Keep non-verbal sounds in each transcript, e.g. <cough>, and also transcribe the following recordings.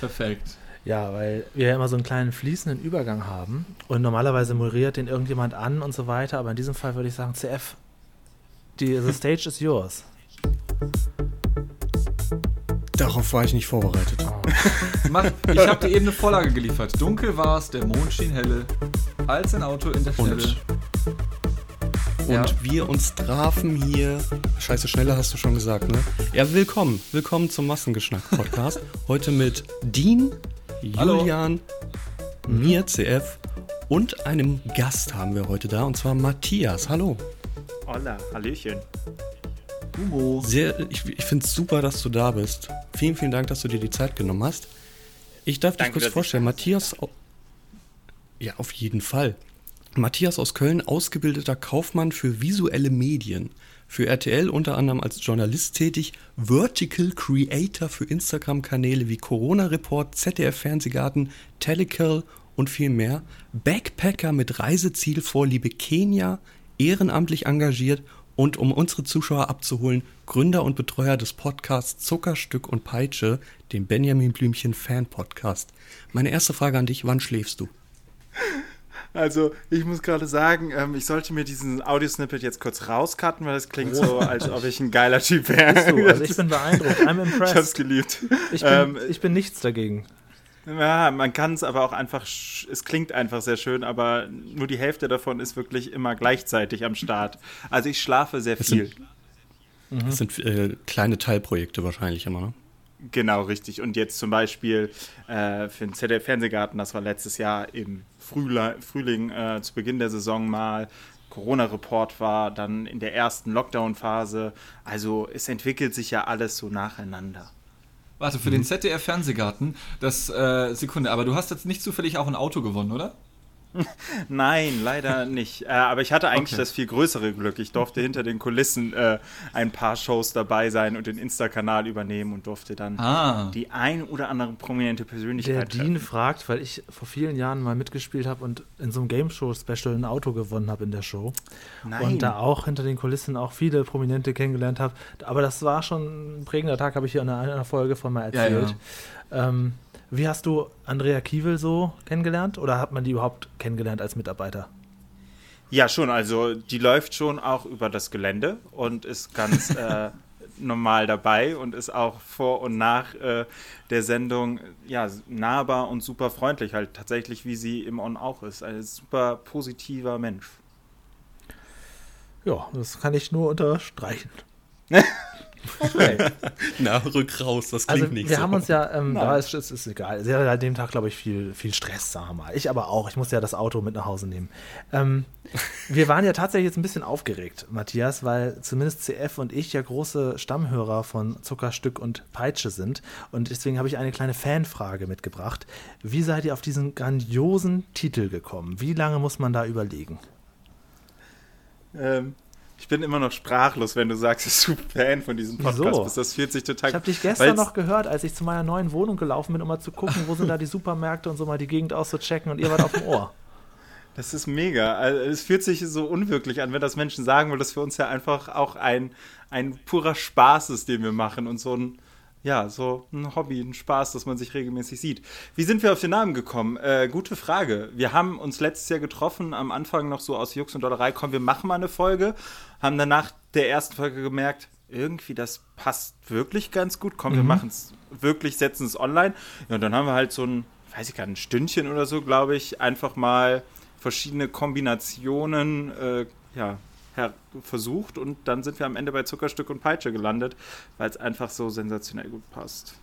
Perfekt. Ja, weil wir ja immer so einen kleinen fließenden Übergang haben und normalerweise moderiert den irgendjemand an und so weiter, aber in diesem Fall würde ich sagen, CF, die, the stage is yours. Darauf war ich nicht vorbereitet. Oh. <laughs> Mach, ich habe dir eben eine Vorlage geliefert. Dunkel war es, der Mond schien helle, als ein Auto in der Schnelle. Und, und ja. wir uns trafen hier. Scheiße, schneller hast du schon gesagt, ne? Ja, willkommen. Willkommen zum Massengeschnack-Podcast. <laughs> Heute mit Dean, Julian, Hallo. mir, CF und einem Gast haben wir heute da, und zwar Matthias. Hallo. Hola, Hallöchen. Hugo. Sehr, ich ich finde es super, dass du da bist. Vielen, vielen Dank, dass du dir die Zeit genommen hast. Ich darf Danke, dich kurz vorstellen. Matthias. Ja, auf jeden Fall. Matthias aus Köln, ausgebildeter Kaufmann für visuelle Medien. Für RTL unter anderem als Journalist tätig, Vertical Creator für Instagram-Kanäle wie Corona Report, ZDF Fernsehgarten, Telekill und viel mehr. Backpacker mit Reiseziel Vorliebe Kenia, ehrenamtlich engagiert und um unsere Zuschauer abzuholen, Gründer und Betreuer des Podcasts Zuckerstück und Peitsche, dem Benjamin Blümchen Fan Podcast. Meine erste Frage an dich, wann schläfst du? Also, ich muss gerade sagen, ähm, ich sollte mir diesen Audiosnippet jetzt kurz rauscutten, weil es klingt so, als ob ich ein geiler Typ wäre. Also, ich <laughs> bin beeindruckt. I'm impressed. Ich hab's geliebt. Ich bin, ähm, ich bin nichts dagegen. Ja, man kann es aber auch einfach, es klingt einfach sehr schön, aber nur die Hälfte davon ist wirklich immer gleichzeitig am Start. Also ich schlafe sehr viel. Das sind, das sind äh, kleine Teilprojekte wahrscheinlich immer, ne? Genau, richtig. Und jetzt zum Beispiel äh, für den ZDF Fernsehgarten, das war letztes Jahr im Frühling, Frühling äh, zu Beginn der Saison mal. Corona-Report war dann in der ersten Lockdown-Phase. Also es entwickelt sich ja alles so nacheinander. Warte, für mhm. den ZDF-Fernsehgarten, das, äh, Sekunde, aber du hast jetzt nicht zufällig auch ein Auto gewonnen, oder? <laughs> Nein, leider nicht. Äh, aber ich hatte eigentlich okay. das viel größere Glück. Ich durfte hinter den Kulissen äh, ein paar Shows dabei sein und den Insta-Kanal übernehmen und durfte dann ah. die ein oder andere prominente Persönlichkeit. Der Dean fragt, weil ich vor vielen Jahren mal mitgespielt habe und in so einem Game Show Special ein Auto gewonnen habe in der Show. Nein. Und da auch hinter den Kulissen auch viele Prominente kennengelernt habe. Aber das war schon ein prägender Tag, habe ich hier in einer Folge von mal erzählt. Ja, ja. Ähm, wie hast du Andrea Kiewel so kennengelernt oder hat man die überhaupt kennengelernt als Mitarbeiter? Ja, schon. Also die läuft schon auch über das Gelände und ist ganz <laughs> äh, normal dabei und ist auch vor und nach äh, der Sendung ja nahbar und super freundlich, halt tatsächlich wie sie im On auch ist. Ein super positiver Mensch. Ja, das kann ich nur unterstreichen. <laughs> Okay. <laughs> Na, rück raus, das klingt also, nicht wir so. haben uns ja, ähm, da ist es ist egal. Sie hatte an dem Tag, glaube ich, viel, viel Stress, sagen wir mal. Ich aber auch. Ich musste ja das Auto mit nach Hause nehmen. Ähm, <laughs> wir waren ja tatsächlich jetzt ein bisschen aufgeregt, Matthias, weil zumindest CF und ich ja große Stammhörer von Zuckerstück und Peitsche sind. Und deswegen habe ich eine kleine Fanfrage mitgebracht. Wie seid ihr auf diesen grandiosen Titel gekommen? Wie lange muss man da überlegen? Ähm, ich bin immer noch sprachlos, wenn du sagst, <laughs> dass du Fan von diesem Podcast Wieso? bist. Das fühlt sich total. Ich habe dich gestern noch gehört, als ich zu meiner neuen Wohnung gelaufen bin, um mal zu gucken, wo sind da die Supermärkte und so mal die Gegend auszuchecken und ihr wart auf dem Ohr. <laughs> Das ist mega. Also, es fühlt sich so unwirklich an, wenn das Menschen sagen, weil das für uns ja einfach auch ein, ein purer Spaß ist, den wir machen und so ein ja, so ein Hobby, ein Spaß, dass man sich regelmäßig sieht. Wie sind wir auf den Namen gekommen? Äh, gute Frage. Wir haben uns letztes Jahr getroffen, am Anfang noch so aus Jux und Dollerei, komm, wir machen mal eine Folge, haben danach der ersten Folge gemerkt, irgendwie das passt wirklich ganz gut, komm, mhm. wir machen es wirklich, setzen es online. Ja, und dann haben wir halt so ein, weiß ich gar nicht, ein Stündchen oder so, glaube ich, einfach mal verschiedene Kombinationen, äh, ja, versucht und dann sind wir am Ende bei Zuckerstück und Peitsche gelandet, weil es einfach so sensationell gut passt.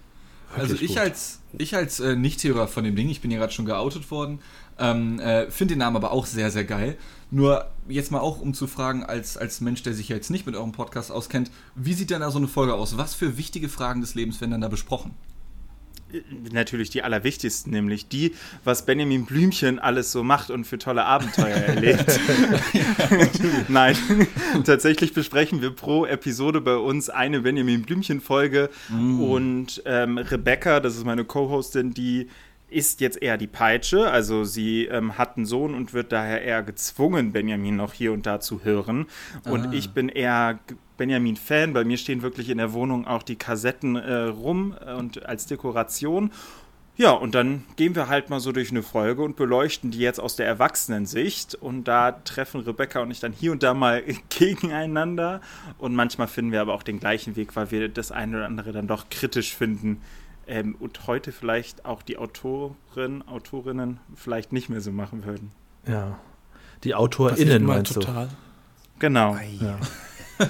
Also ich als, ich als äh, Nichthörer von dem Ding, ich bin ja gerade schon geoutet worden, ähm, äh, finde den Namen aber auch sehr, sehr geil. Nur jetzt mal auch, um zu fragen, als, als Mensch, der sich jetzt nicht mit eurem Podcast auskennt, wie sieht denn da so eine Folge aus? Was für wichtige Fragen des Lebens werden dann da besprochen? Natürlich die allerwichtigsten, nämlich die, was Benjamin Blümchen alles so macht und für tolle Abenteuer erlebt. <laughs> Nein, tatsächlich besprechen wir pro Episode bei uns eine Benjamin Blümchen-Folge mm. und ähm, Rebecca, das ist meine Co-Hostin, die ist jetzt eher die Peitsche. Also sie ähm, hat einen Sohn und wird daher eher gezwungen, Benjamin noch hier und da zu hören. Und ah. ich bin eher Benjamin-Fan. Bei mir stehen wirklich in der Wohnung auch die Kassetten äh, rum äh, und als Dekoration. Ja, und dann gehen wir halt mal so durch eine Folge und beleuchten die jetzt aus der Erwachsenensicht. Und da treffen Rebecca und ich dann hier und da mal <laughs> gegeneinander. Und manchmal finden wir aber auch den gleichen Weg, weil wir das eine oder andere dann doch kritisch finden. Ähm, und heute vielleicht auch die Autoren, Autorinnen vielleicht nicht mehr so machen würden. Ja. Die AutorInnen meinst total. du? Genau. Ja. <laughs>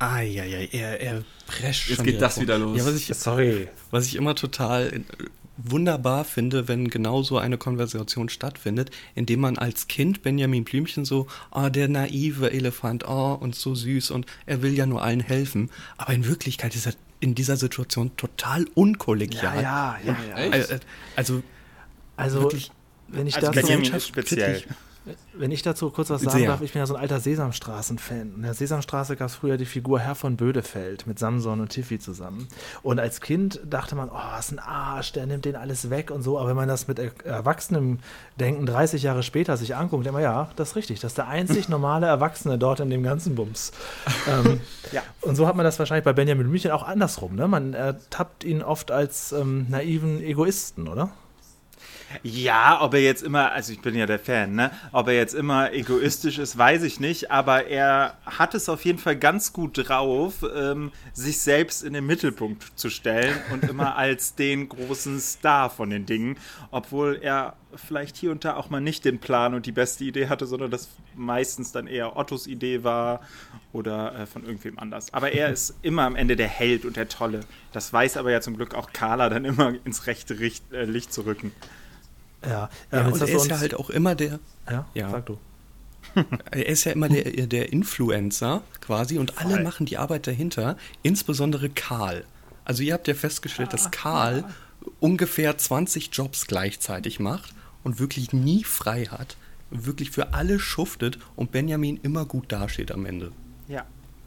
Eieiei, er, er prescht Jetzt geht das vor. wieder los. Ja, was ich, Sorry. Was ich immer total wunderbar finde, wenn genau so eine Konversation stattfindet, indem man als Kind Benjamin Blümchen so, oh, der naive Elefant, oh, und so süß und er will ja nur allen helfen. Aber in Wirklichkeit ist er in dieser Situation total unkollegial. Ja, ja, ja. ja. Also, also, also wirklich, wenn ich also das ist speziell. Wenn ich dazu kurz was sagen Sehr. darf, ich bin ja so ein alter Sesamstraßen-Fan. In der Sesamstraße gab es früher die Figur Herr von Bödefeld mit Samson und Tiffy zusammen. Und als Kind dachte man, oh, ist ein Arsch, der nimmt den alles weg und so. Aber wenn man das mit erwachsenem Denken 30 Jahre später sich anguckt, denkt man, ja, das ist richtig. Das ist der einzig <laughs> normale Erwachsene dort in dem ganzen Bums. <laughs> ähm, ja. Und so hat man das wahrscheinlich bei Benjamin München auch andersrum. Ne? Man ertappt ihn oft als ähm, naiven Egoisten, oder? Ja, ob er jetzt immer, also ich bin ja der Fan, ne? Ob er jetzt immer egoistisch ist, weiß ich nicht, aber er hat es auf jeden Fall ganz gut drauf, ähm, sich selbst in den Mittelpunkt zu stellen und immer <laughs> als den großen Star von den Dingen, obwohl er vielleicht hier und da auch mal nicht den Plan und die beste Idee hatte, sondern das meistens dann eher Ottos Idee war oder äh, von irgendwem anders. Aber er ist <laughs> immer am Ende der Held und der Tolle. Das weiß aber ja zum Glück auch Carla dann immer ins rechte äh, Licht zu rücken. Ja, ja und er ist ja halt auch immer der. Ja, ja. sag du. <laughs> er ist ja immer der, der Influencer quasi und alle machen die Arbeit dahinter, insbesondere Karl. Also ihr habt ja festgestellt, dass Karl ungefähr 20 Jobs gleichzeitig macht und wirklich nie frei hat, wirklich für alle schuftet und Benjamin immer gut dasteht am Ende.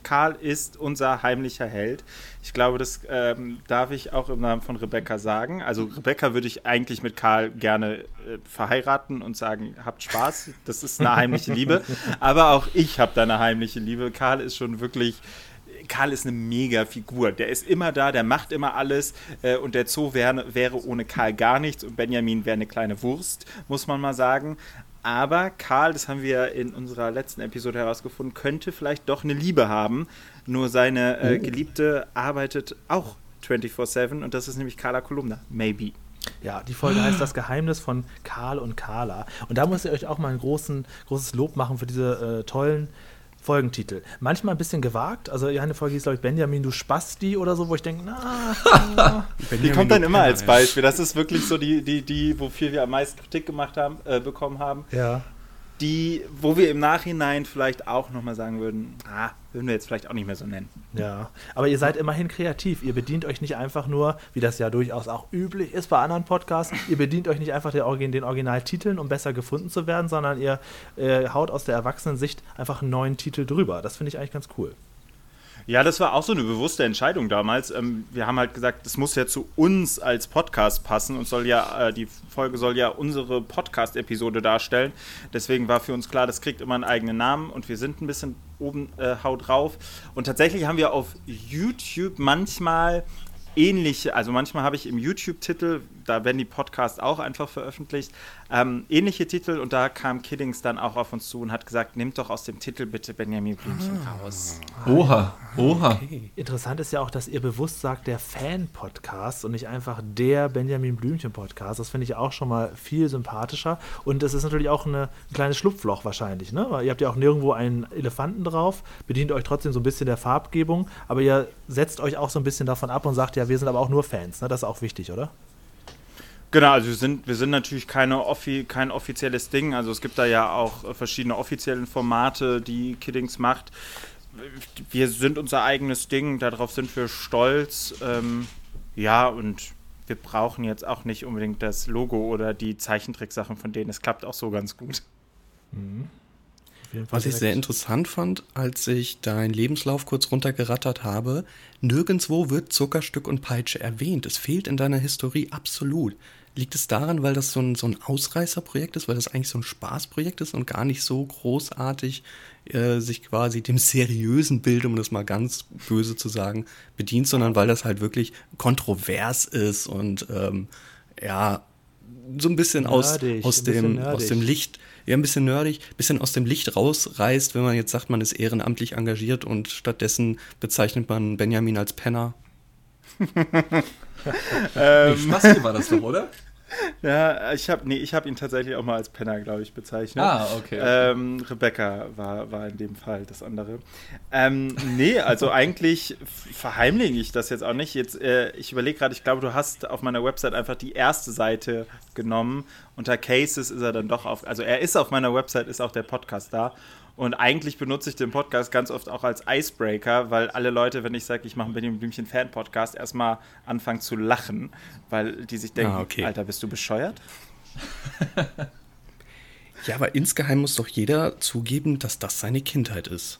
Karl ist unser heimlicher Held. Ich glaube, das ähm, darf ich auch im Namen von Rebecca sagen. Also Rebecca würde ich eigentlich mit Karl gerne äh, verheiraten und sagen, habt Spaß, das ist eine heimliche Liebe. <laughs> Aber auch ich habe da eine heimliche Liebe. Karl ist schon wirklich Karl ist eine mega Figur. Der ist immer da, der macht immer alles äh, und der Zoo wäre, wäre ohne Karl gar nichts und Benjamin wäre eine kleine Wurst, muss man mal sagen. Aber Karl, das haben wir in unserer letzten Episode herausgefunden, könnte vielleicht doch eine Liebe haben. Nur seine äh, oh. Geliebte arbeitet auch 24-7 und das ist nämlich Carla Kolumna. Maybe. Ja, die Folge heißt Das Geheimnis von Karl und Carla. Und da muss ich euch auch mal ein großen, großes Lob machen für diese äh, tollen Folgentitel. Manchmal ein bisschen gewagt. Also eine Folge hieß, glaube ich, Benjamin, du Spasti oder so, wo ich denke, na. <laughs> die kommt dann immer als Beispiel. Das ist wirklich so die, die, die, wofür wir am meisten Kritik gemacht haben, äh, bekommen haben. Ja die, wo wir im Nachhinein vielleicht auch nochmal sagen würden, ah, würden wir jetzt vielleicht auch nicht mehr so nennen. Ja, aber ihr seid immerhin kreativ. Ihr bedient euch nicht einfach nur, wie das ja durchaus auch üblich ist bei anderen Podcasts, ihr bedient euch nicht einfach den, Origin, den Originaltiteln, um besser gefunden zu werden, sondern ihr äh, haut aus der Erwachsenensicht einfach einen neuen Titel drüber. Das finde ich eigentlich ganz cool. Ja, das war auch so eine bewusste Entscheidung damals. Ähm, wir haben halt gesagt, es muss ja zu uns als Podcast passen und soll ja, äh, die Folge soll ja unsere Podcast-Episode darstellen. Deswegen war für uns klar, das kriegt immer einen eigenen Namen und wir sind ein bisschen oben äh, haut drauf. Und tatsächlich haben wir auf YouTube manchmal ähnliche, also manchmal habe ich im YouTube-Titel, da werden die Podcasts auch einfach veröffentlicht, ähm, ähnliche Titel und da kam Kiddings dann auch auf uns zu und hat gesagt, nehmt doch aus dem Titel bitte Benjamin Blümchen ah. raus. Oha, oha. Okay. Interessant ist ja auch, dass ihr bewusst sagt, der Fan-Podcast und nicht einfach der Benjamin Blümchen-Podcast. Das finde ich auch schon mal viel sympathischer und es ist natürlich auch eine, ein kleines Schlupfloch wahrscheinlich, ne? Weil ihr habt ja auch nirgendwo einen Elefanten drauf, bedient euch trotzdem so ein bisschen der Farbgebung, aber ihr setzt euch auch so ein bisschen davon ab und sagt, ja, wir sind aber auch nur Fans, ne? Das ist auch wichtig, oder? Genau, also wir sind, wir sind natürlich keine offi kein offizielles Ding. Also es gibt da ja auch verschiedene offizielle Formate, die Kiddings macht. Wir sind unser eigenes Ding, darauf sind wir stolz. Ähm, ja, und wir brauchen jetzt auch nicht unbedingt das Logo oder die Zeichentricksachen von denen. Es klappt auch so ganz gut. Mhm. Was ich sehr interessant fand, als ich deinen Lebenslauf kurz runtergerattert habe, nirgendwo wird Zuckerstück und Peitsche erwähnt. Es fehlt in deiner Historie absolut. Liegt es daran, weil das so ein, so ein Ausreißerprojekt ist, weil das eigentlich so ein Spaßprojekt ist und gar nicht so großartig äh, sich quasi dem seriösen Bild, um das mal ganz böse zu sagen, bedient, sondern weil das halt wirklich kontrovers ist und ähm, ja, so ein bisschen nerdig, aus, aus, dem, aus dem Licht, ja, ein bisschen nerdig, ein bisschen aus dem Licht rausreißt, wenn man jetzt sagt, man ist ehrenamtlich engagiert und stattdessen bezeichnet man Benjamin als Penner. Ähm, Spasti war das doch, oder? <laughs> Ja, ich habe nee, ich ihn tatsächlich auch mal als Penner, glaube ich, bezeichnet. Ah, okay. okay. Ähm, Rebecca war, war in dem Fall das andere. Ähm, nee, also <laughs> eigentlich verheimliche ich das jetzt auch nicht. Jetzt, äh, ich überlege gerade, ich glaube, du hast auf meiner Website einfach die erste Seite genommen. Unter Cases ist er dann doch auf, also er ist auf meiner Website, ist auch der Podcast da. Und eigentlich benutze ich den Podcast ganz oft auch als Icebreaker, weil alle Leute, wenn ich sage, ich mache einen Benjamin Blümchen Fan-Podcast, erstmal anfangen zu lachen, weil die sich denken, ah, okay. Alter, bist du bescheuert? <laughs> ja, aber insgeheim muss doch jeder zugeben, dass das seine Kindheit ist.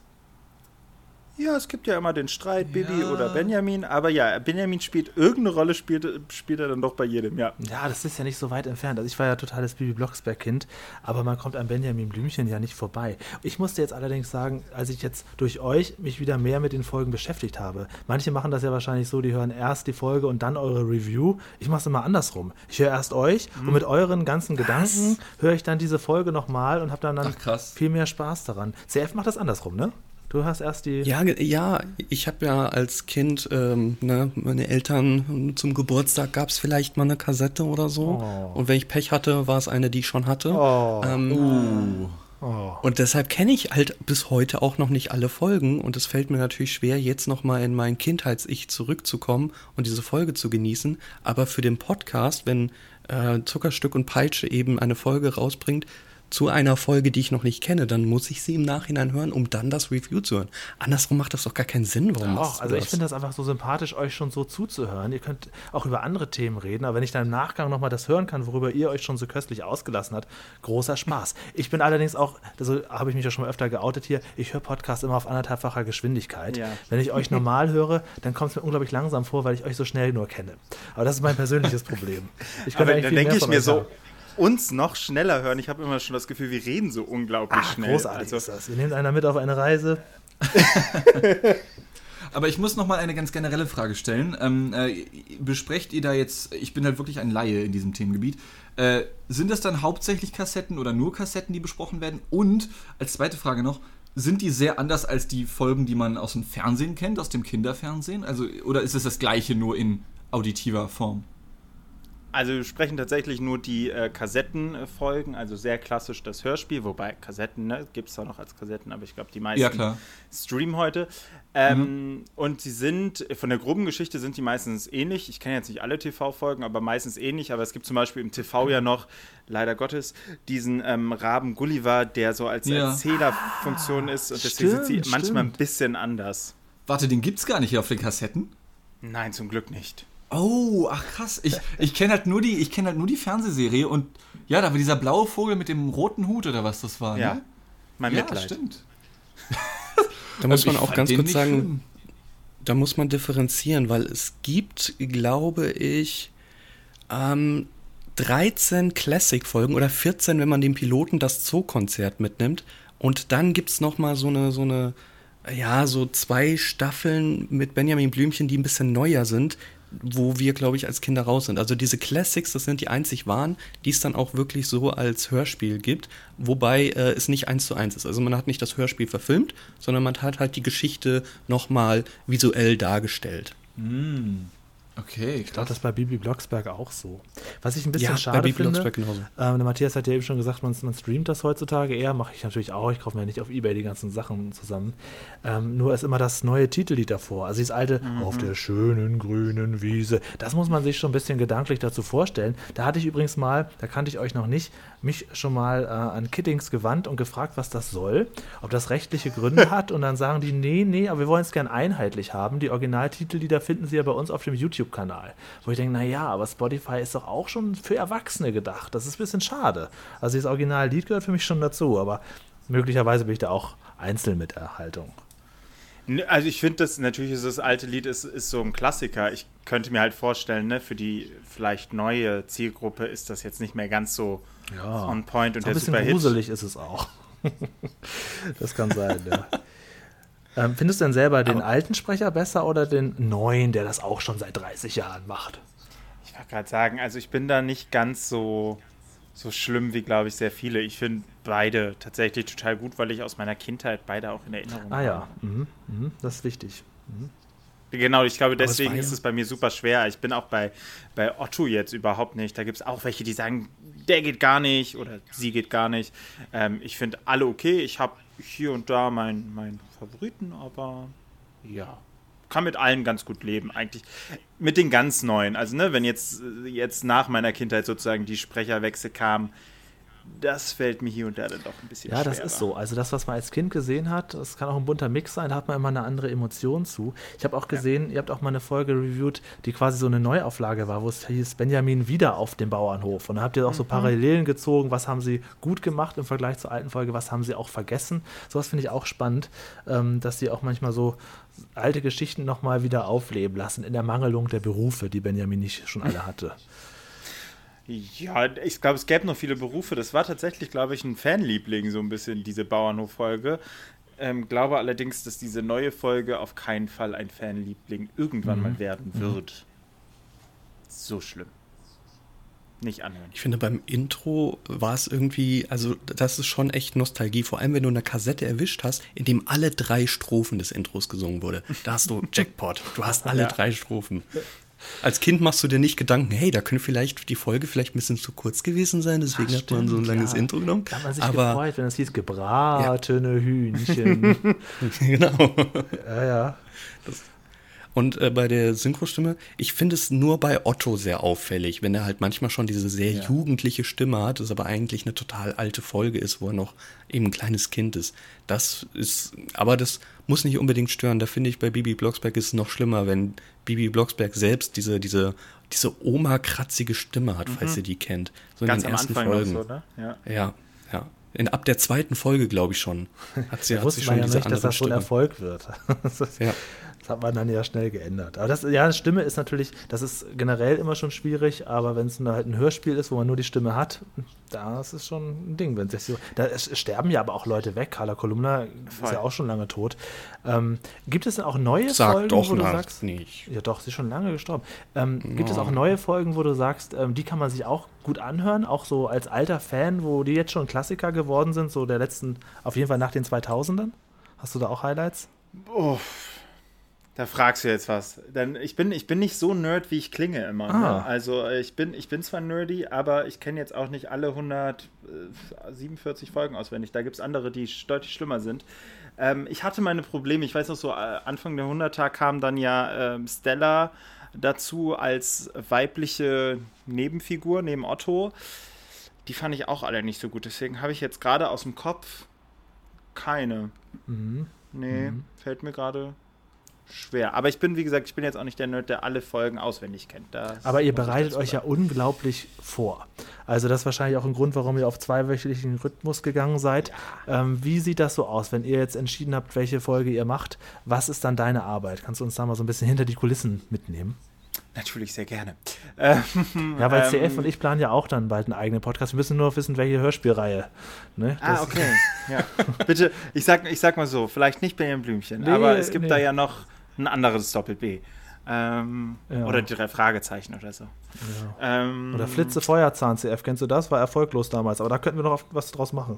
Ja, es gibt ja immer den Streit, ja. Bibi oder Benjamin, aber ja, Benjamin spielt irgendeine Rolle, spielt, spielt er dann doch bei jedem, ja. Ja, das ist ja nicht so weit entfernt. Also ich war ja totales Bibi Blocksberg-Kind, aber man kommt an Benjamin Blümchen ja nicht vorbei. Ich musste jetzt allerdings sagen, als ich jetzt durch euch mich wieder mehr mit den Folgen beschäftigt habe, manche machen das ja wahrscheinlich so, die hören erst die Folge und dann eure Review. Ich mache es immer andersrum. Ich höre erst euch mhm. und mit euren ganzen Gedanken höre ich dann diese Folge nochmal und habe dann, dann Ach, viel mehr Spaß daran. CF macht das andersrum, ne? Du hast erst die. Ja, ja ich habe ja als Kind, ähm, ne, meine Eltern zum Geburtstag gab es vielleicht mal eine Kassette oder so. Oh. Und wenn ich Pech hatte, war es eine, die ich schon hatte. Oh. Ähm, uh. Oh. Und deshalb kenne ich halt bis heute auch noch nicht alle Folgen und es fällt mir natürlich schwer, jetzt nochmal in mein Kindheits-Ich zurückzukommen und diese Folge zu genießen. Aber für den Podcast, wenn äh, Zuckerstück und Peitsche eben eine Folge rausbringt, zu einer Folge, die ich noch nicht kenne, dann muss ich sie im Nachhinein hören, um dann das Review zu hören. Andersrum macht das doch gar keinen Sinn. Warum ja, also ich finde das einfach so sympathisch, euch schon so zuzuhören. Ihr könnt auch über andere Themen reden, aber wenn ich dann im Nachgang nochmal das hören kann, worüber ihr euch schon so köstlich ausgelassen habt, großer Spaß. Ich bin allerdings auch, also habe ich mich ja schon mal öfter geoutet hier, ich höre Podcasts immer auf anderthalbfacher Geschwindigkeit. Ja. Wenn ich euch normal höre, dann kommt es mir unglaublich langsam vor, weil ich euch so schnell nur kenne. Aber das ist mein persönliches Problem. Ich aber dann denke ich mir so, uns noch schneller hören. Ich habe immer schon das Gefühl, wir reden so unglaublich Ach, schnell. Großartig also, ist das. Ihr nehmt einer mit auf eine Reise. <laughs> Aber ich muss noch mal eine ganz generelle Frage stellen. Ähm, äh, besprecht ihr da jetzt, ich bin halt wirklich ein Laie in diesem Themengebiet, äh, sind das dann hauptsächlich Kassetten oder nur Kassetten, die besprochen werden? Und als zweite Frage noch, sind die sehr anders als die Folgen, die man aus dem Fernsehen kennt, aus dem Kinderfernsehen? Also, oder ist es das gleiche nur in auditiver Form? Also wir sprechen tatsächlich nur die äh, Kassettenfolgen, also sehr klassisch das Hörspiel, wobei Kassetten ne, gibt es zwar noch als Kassetten, aber ich glaube, die meisten ja, streamen heute. Ähm, mhm. Und sie sind, von der groben Geschichte sind die meistens ähnlich. Ich kenne jetzt nicht alle TV-Folgen, aber meistens ähnlich. Aber es gibt zum Beispiel im TV ja noch, leider Gottes, diesen ähm, Raben Gulliver, der so als ja. Erzählerfunktion ist. Und deswegen stimmt, sind sie manchmal ein bisschen anders. Warte, den gibt es gar nicht hier auf den Kassetten? Nein, zum Glück nicht. Oh, ach krass. Ich, ich kenne halt nur die, ich kenne halt nur die Fernsehserie und ja, da war dieser blaue Vogel mit dem roten Hut oder was das war. Ja, ne? mein Mitleid. Ja, stimmt. <laughs> da muss man auch ganz kurz sagen, schlimm. da muss man differenzieren, weil es gibt, glaube ich, ähm, 13 Classic-Folgen oder 14, wenn man den Piloten das Zoo-Konzert mitnimmt. Und dann gibt es nochmal so eine, so eine, ja, so zwei Staffeln mit Benjamin Blümchen, die ein bisschen neuer sind, wo wir, glaube ich, als Kinder raus sind. Also diese Classics, das sind die einzig wahren, die es dann auch wirklich so als Hörspiel gibt, wobei äh, es nicht eins zu eins ist. Also man hat nicht das Hörspiel verfilmt, sondern man hat halt die Geschichte nochmal visuell dargestellt. Mm. Okay, ich glaube, das ist bei Bibi Blocksberg auch so. Was ich ein bisschen ja, schade bei finde, ähm, der Matthias hat ja eben schon gesagt, man, man streamt das heutzutage eher, mache ich natürlich auch, ich kaufe mir nicht auf Ebay die ganzen Sachen zusammen. Ähm, nur ist immer das neue Titellied davor, also das alte mhm. Auf der schönen grünen Wiese, das muss man sich schon ein bisschen gedanklich dazu vorstellen. Da hatte ich übrigens mal, da kannte ich euch noch nicht, mich schon mal äh, an Kiddings gewandt und gefragt, was das soll, ob das rechtliche Gründe <laughs> hat und dann sagen die, nee, nee, aber wir wollen es gern einheitlich haben. Die Originaltitellieder finden sie ja bei uns auf dem YouTube-Kanal. Wo ich denke, naja, aber Spotify ist doch auch schon für Erwachsene gedacht. Das ist ein bisschen schade. Also das Originallied gehört für mich schon dazu, aber möglicherweise bin ich da auch einzeln mit Erhaltung. Also ich finde das, natürlich ist das alte Lied ist, ist so ein Klassiker. Ich könnte mir halt vorstellen, ne, für die vielleicht neue Zielgruppe ist das jetzt nicht mehr ganz so ja. on point und so ein bisschen gruselig ist es auch. <laughs> das kann sein, ja. Ähm, findest du denn selber den Aber alten Sprecher besser oder den neuen, der das auch schon seit 30 Jahren macht? Ich wollte gerade sagen, also ich bin da nicht ganz so, so schlimm wie, glaube ich, sehr viele. Ich finde beide tatsächlich total gut, weil ich aus meiner Kindheit beide auch in Erinnerung habe. Ah ja, mhm. Mhm. das ist wichtig. Mhm. Genau, ich glaube, deswegen ist es bei mir super schwer. Ich bin auch bei, bei Otto jetzt überhaupt nicht. Da gibt es auch welche, die sagen, der geht gar nicht oder sie geht gar nicht. Ähm, ich finde alle okay. Ich habe hier und da meinen mein Favoriten, aber ja, kann mit allen ganz gut leben, eigentlich. Mit den ganz neuen. Also, ne, wenn jetzt, jetzt nach meiner Kindheit sozusagen die Sprecherwechsel kamen, das fällt mir hier und da dann doch ein bisschen Ja, das ist so. Also das, was man als Kind gesehen hat, das kann auch ein bunter Mix sein, da hat man immer eine andere Emotion zu. Ich habe auch gesehen, ja. ihr habt auch mal eine Folge reviewed, die quasi so eine Neuauflage war, wo es hieß, Benjamin wieder auf dem Bauernhof. Und da habt ihr auch so mhm. Parallelen gezogen, was haben sie gut gemacht im Vergleich zur alten Folge, was haben sie auch vergessen. Sowas finde ich auch spannend, ähm, dass sie auch manchmal so alte Geschichten nochmal wieder aufleben lassen in der Mangelung der Berufe, die Benjamin nicht schon alle hatte. Ja, ich glaube, es gäbe noch viele Berufe. Das war tatsächlich, glaube ich, ein Fanliebling, so ein bisschen, diese Bauernhof-Folge. Ähm, glaube allerdings, dass diese neue Folge auf keinen Fall ein Fanliebling irgendwann mhm. mal werden mhm. wird. So schlimm. Nicht anhören. Ich finde, beim Intro war es irgendwie, also das ist schon echt Nostalgie. Vor allem, wenn du eine Kassette erwischt hast, in dem alle drei Strophen des Intros gesungen wurde. Da hast du <laughs> Jackpot. Du hast alle ja. drei Strophen. Als Kind machst du dir nicht Gedanken, hey, da könnte vielleicht die Folge vielleicht ein bisschen zu kurz gewesen sein, deswegen Ach, hat man so ein langes ja. Intro genommen. Da hat man sich Aber, gefreut, wenn es hieß gebratene ja. Hühnchen. <laughs> genau. <laughs> Ja, ja. Das, und äh, bei der Synchrostimme, ich finde es nur bei Otto sehr auffällig, wenn er halt manchmal schon diese sehr ja. jugendliche Stimme hat, das aber eigentlich eine total alte Folge ist, wo er noch eben ein kleines Kind ist. Das ist, aber das muss nicht unbedingt stören. Da finde ich bei Bibi Blocksberg ist es noch schlimmer, wenn Bibi Blocksberg selbst diese, diese, diese Oma-kratzige Stimme hat, mhm. falls ihr die kennt. So in Ganz den ersten Folgen. So, ne? ja. ja, ja. In, ab der zweiten Folge, glaube ich schon, <laughs> hat sie, hat sie schon ja diese nicht, dass das so ein Erfolg wird. <laughs> ja. Das hat man dann ja schnell geändert. Aber das, ja, Stimme ist natürlich, das ist generell immer schon schwierig, aber wenn es halt ein Hörspiel ist, wo man nur die Stimme hat, das ist schon ein Ding. Wenn so, da sterben ja aber auch Leute weg. Carla Kolumna Voll. ist ja auch schon lange tot. Ähm, gibt es denn auch neue Sag Folgen, doch wo du sagst, nicht. Ja, doch, sie ist schon lange gestorben. Ähm, no. Gibt es auch neue Folgen, wo du sagst, ähm, die kann man sich auch gut anhören, auch so als alter Fan, wo die jetzt schon Klassiker geworden sind, so der letzten, auf jeden Fall nach den 2000ern? Hast du da auch Highlights? Oh, da fragst du jetzt was. Denn ich bin, ich bin nicht so nerd, wie ich klinge immer. Ne? Ah. Ne? Also ich bin, ich bin zwar nerdy, aber ich kenne jetzt auch nicht alle 147 äh, Folgen auswendig. Da gibt es andere, die deutlich schlimmer sind. Ähm, ich hatte meine Probleme. Ich weiß noch so, äh, Anfang der 100er kam dann ja ähm, Stella dazu als weibliche Nebenfigur neben Otto. Die fand ich auch alle nicht so gut. Deswegen habe ich jetzt gerade aus dem Kopf keine. Mhm. Nee, mhm. fällt mir gerade schwer. Aber ich bin, wie gesagt, ich bin jetzt auch nicht der Nerd, der alle Folgen auswendig kennt. Das Aber ihr bereitet euch ja unglaublich vor. Also das ist wahrscheinlich auch ein Grund, warum ihr auf zweiwöchentlichen Rhythmus gegangen seid. Ja. Ähm, wie sieht das so aus, wenn ihr jetzt entschieden habt, welche Folge ihr macht? Was ist dann deine Arbeit? Kannst du uns da mal so ein bisschen hinter die Kulissen mitnehmen? Natürlich, sehr gerne. <laughs> ja, weil CF ähm, und ich planen ja auch dann bald einen eigenen Podcast. Wir müssen nur wissen, welche Hörspielreihe. Ne? Ah, okay. ja. <laughs> Bitte, ich sag, ich sag mal so, vielleicht nicht Benjamin Blümchen, nee, aber es gibt nee. da ja noch ein anderes Doppel-B. Ähm, ja. Oder die drei Fragezeichen oder so. Ja. Ähm, oder Flitze Feuerzahn CF, kennst du das? War erfolglos damals, aber da könnten wir noch was draus machen.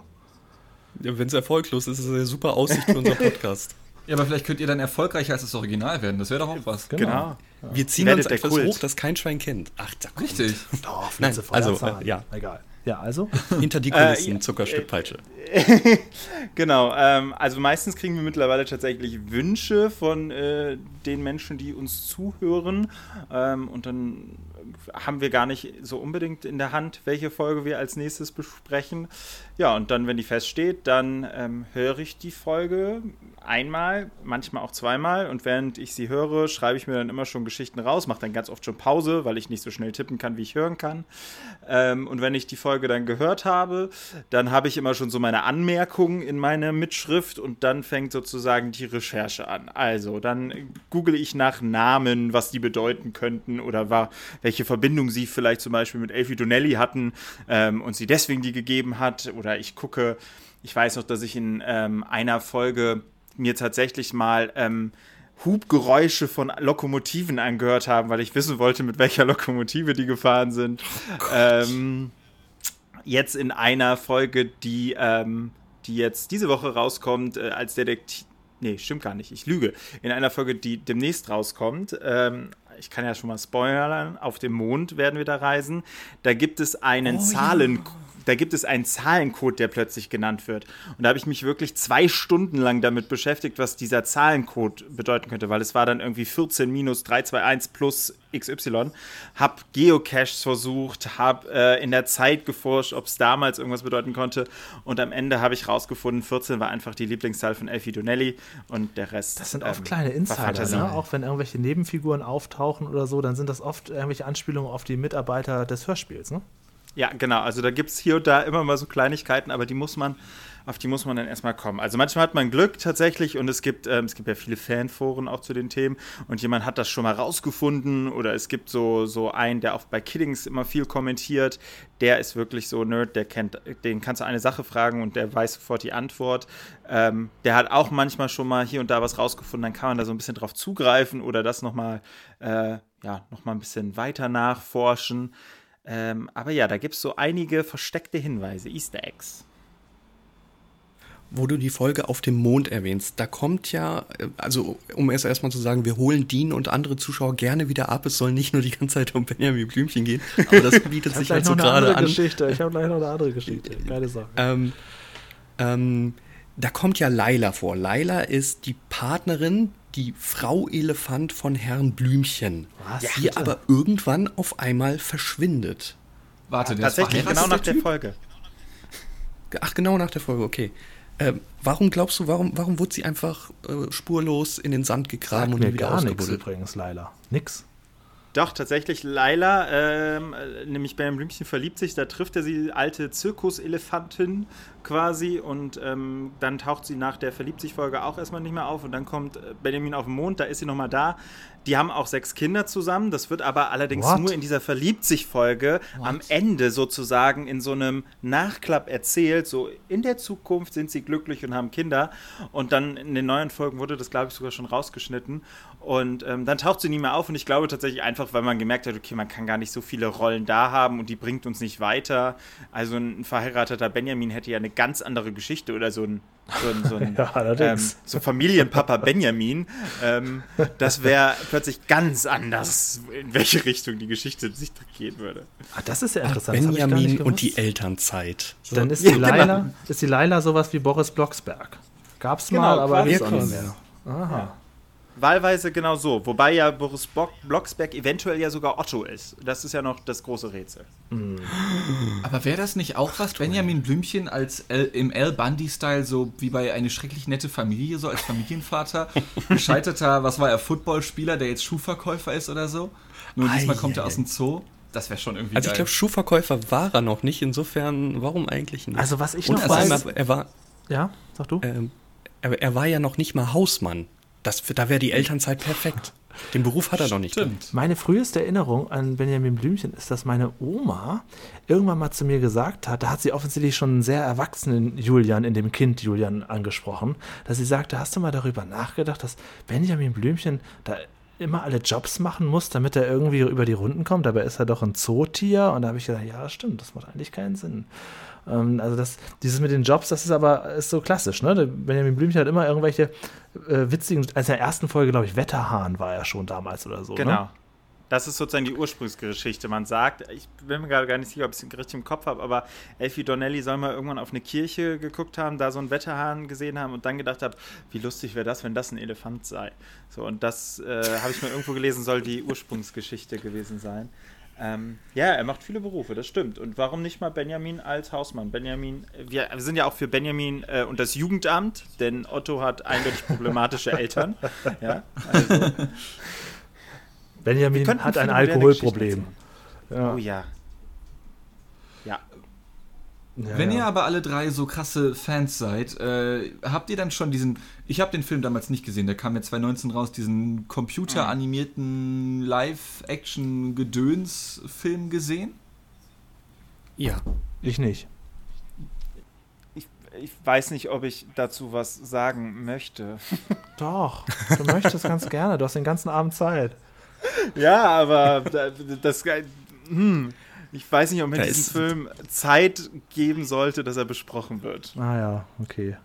Ja, Wenn es erfolglos ist, ist es eine super Aussicht für unseren <laughs> Podcast. Ja, aber vielleicht könnt ihr dann erfolgreicher als das Original werden. Das wäre doch auch was. Genau. genau. Wir ziehen uns etwas Kult. hoch, das kein Schwein kennt. Ach, da Richtig. Doch, Nein, also, äh, ja. Egal. Ja, also? <laughs> Hinter die Kulissen, äh, Zuckerstück Peitsche. <laughs> genau, ähm, also meistens kriegen wir mittlerweile tatsächlich Wünsche von äh, den Menschen, die uns zuhören. Ähm, und dann haben wir gar nicht so unbedingt in der Hand, welche Folge wir als nächstes besprechen. Ja, und dann, wenn die feststeht, dann ähm, höre ich die Folge einmal, manchmal auch zweimal. Und während ich sie höre, schreibe ich mir dann immer schon Geschichten raus, mache dann ganz oft schon Pause, weil ich nicht so schnell tippen kann, wie ich hören kann. Ähm, und wenn ich die Folge dann gehört habe, dann habe ich immer schon so meine Anmerkungen in meine Mitschrift und dann fängt sozusagen die Recherche an. Also, dann google ich nach Namen, was die bedeuten könnten oder war, welche Verbindung sie vielleicht zum Beispiel mit Elfie Donnelly hatten ähm, und sie deswegen die gegeben hat. Oder ich gucke, ich weiß noch, dass ich in ähm, einer Folge mir tatsächlich mal ähm, Hubgeräusche von Lokomotiven angehört haben, weil ich wissen wollte, mit welcher Lokomotive die gefahren sind. Oh ähm, jetzt in einer Folge, die, ähm, die jetzt diese Woche rauskommt, äh, als Detektiv. Nee, stimmt gar nicht. Ich lüge. In einer Folge, die demnächst rauskommt, ähm, ich kann ja schon mal spoilern, auf dem Mond werden wir da reisen. Da gibt es einen oh, Zahlen. Ja da gibt es einen Zahlencode, der plötzlich genannt wird. Und da habe ich mich wirklich zwei Stunden lang damit beschäftigt, was dieser Zahlencode bedeuten könnte, weil es war dann irgendwie 14 minus 321 plus XY. Hab Geocaches versucht, hab äh, in der Zeit geforscht, ob es damals irgendwas bedeuten konnte. Und am Ende habe ich rausgefunden, 14 war einfach die Lieblingszahl von Elfie Donnelly und der Rest. Das sind oft ähm, kleine Insider, ne? auch wenn irgendwelche Nebenfiguren auftauchen oder so, dann sind das oft irgendwelche Anspielungen auf die Mitarbeiter des Hörspiels, ne? Ja, genau. Also da gibt es hier und da immer mal so Kleinigkeiten, aber die muss man, auf die muss man dann erstmal kommen. Also manchmal hat man Glück tatsächlich und es gibt, ähm, es gibt ja viele Fanforen auch zu den Themen und jemand hat das schon mal rausgefunden oder es gibt so, so einen, der auch bei Kiddings immer viel kommentiert, der ist wirklich so Nerd, der kennt, den kannst du eine Sache fragen und der weiß sofort die Antwort. Ähm, der hat auch manchmal schon mal hier und da was rausgefunden, dann kann man da so ein bisschen drauf zugreifen oder das nochmal, äh, ja, nochmal ein bisschen weiter nachforschen. Ähm, aber ja, da gibt es so einige versteckte Hinweise, Easter Eggs. Wo du die Folge auf dem Mond erwähnst, da kommt ja, äh, also um es erstmal zu sagen, wir holen Dean und andere Zuschauer gerne wieder ab. Es soll nicht nur die ganze Zeit um Benjamin Blümchen gehen, <laughs> aber das bietet sich halt so gerade an. Geschichte. Ich habe gleich noch eine andere Geschichte, keine Sache. Ähm, ähm, da kommt ja Laila vor. Laila ist die Partnerin die Frau Elefant von Herrn Blümchen, Was? die Bitte? aber irgendwann auf einmal verschwindet. Warte, der tatsächlich genau nach der, der Folge. Ach, genau nach der Folge, okay. Ähm, warum glaubst du, warum, warum wurde sie einfach äh, spurlos in den Sand gegraben Sagt und mir wieder gar nichts übrigens, Laila. Nix. Doch, tatsächlich, Laila, ähm, nämlich Benjamin Blümchen verliebt sich, da trifft er sie, alte Zirkuselefantin quasi und ähm, dann taucht sie nach der Verliebt sich Folge auch erstmal nicht mehr auf und dann kommt äh, Benjamin auf den Mond, da ist sie nochmal da. Die haben auch sechs Kinder zusammen, das wird aber allerdings What? nur in dieser Verliebt sich Folge What? am Ende sozusagen in so einem Nachklapp erzählt, so in der Zukunft sind sie glücklich und haben Kinder und dann in den neuen Folgen wurde das glaube ich sogar schon rausgeschnitten und ähm, dann taucht sie nie mehr auf und ich glaube tatsächlich einfach, weil man gemerkt hat, okay, man kann gar nicht so viele Rollen da haben und die bringt uns nicht weiter. Also ein verheirateter Benjamin hätte ja eine ganz andere Geschichte oder so ein, so ein, so ein <laughs> ja, ähm, so Familienpapa Benjamin. Ähm, das wäre plötzlich ganz anders, in welche Richtung die Geschichte sich gehen würde. Ah, das ist ja interessant. Ach, Benjamin und die Elternzeit. So. Dann ist die, ja, Laila, genau. ist die Laila sowas wie Boris Blocksberg. Gab's genau, mal, aber nicht mehr. Aha. Ja. Wahlweise genau so. Wobei ja Boris Blocksberg eventuell ja sogar Otto ist. Das ist ja noch das große Rätsel. Mhm. Aber wäre das nicht auch was, Benjamin Blümchen als L, im Al Bundy-Style, so wie bei eine schrecklich nette Familie, so als Familienvater, <laughs> gescheiterter, was war er, Footballspieler, der jetzt Schuhverkäufer ist oder so? Nur diesmal kommt er aus dem Zoo. Das wäre schon irgendwie Also ich glaube, Schuhverkäufer war er noch nicht. Insofern, warum eigentlich nicht? Also was ich Und noch weiß... Er war... Ja, sag du? Ähm, er, er war ja noch nicht mal Hausmann. Das, da wäre die Elternzeit perfekt. Den Beruf hat er noch nicht. Stimmt. Meine früheste Erinnerung an Benjamin Blümchen ist, dass meine Oma irgendwann mal zu mir gesagt hat, da hat sie offensichtlich schon einen sehr erwachsenen Julian in dem Kind Julian angesprochen, dass sie sagte, hast du mal darüber nachgedacht, dass Benjamin Blümchen da immer alle Jobs machen muss, damit er irgendwie über die Runden kommt? Dabei ist er doch ein Zootier. Und da habe ich gesagt, ja, stimmt, das macht eigentlich keinen Sinn. Ähm, also das, dieses mit den Jobs, das ist aber ist so klassisch. Ne? Benjamin Blümchen hat immer irgendwelche äh, witzigen, also in der ersten Folge, glaube ich, Wetterhahn war er schon damals oder so. Ne? Genau. Ne? Das ist sozusagen die Ursprungsgeschichte. Man sagt, ich bin mir gerade gar nicht sicher, ob ich es richtig im Kopf habe, aber Elfie Donnelly soll mal irgendwann auf eine Kirche geguckt haben, da so einen Wetterhahn gesehen haben und dann gedacht habe, wie lustig wäre das, wenn das ein Elefant sei. So, und das äh, habe ich mal irgendwo gelesen, soll die Ursprungsgeschichte gewesen sein. Ähm, ja, er macht viele Berufe, das stimmt. Und warum nicht mal Benjamin als Hausmann? Benjamin, wir, wir sind ja auch für Benjamin äh, und das Jugendamt, denn Otto hat eindeutig problematische <laughs> Eltern. Ja, also. Benjamin hat ein Alkoholproblem. Ja. Oh ja. Ja, Wenn ja. ihr aber alle drei so krasse Fans seid, äh, habt ihr dann schon diesen, ich habe den Film damals nicht gesehen, der kam ja 2019 raus, diesen computeranimierten Live-Action-Gedöns-Film gesehen? Ja. Ich nicht. Ich, ich weiß nicht, ob ich dazu was sagen möchte. <laughs> Doch, du möchtest ganz gerne. Du hast den ganzen Abend Zeit. Ja, aber das, hm, ich weiß nicht, ob man diesem Film Zeit geben sollte, dass er besprochen wird. Ah ja, okay.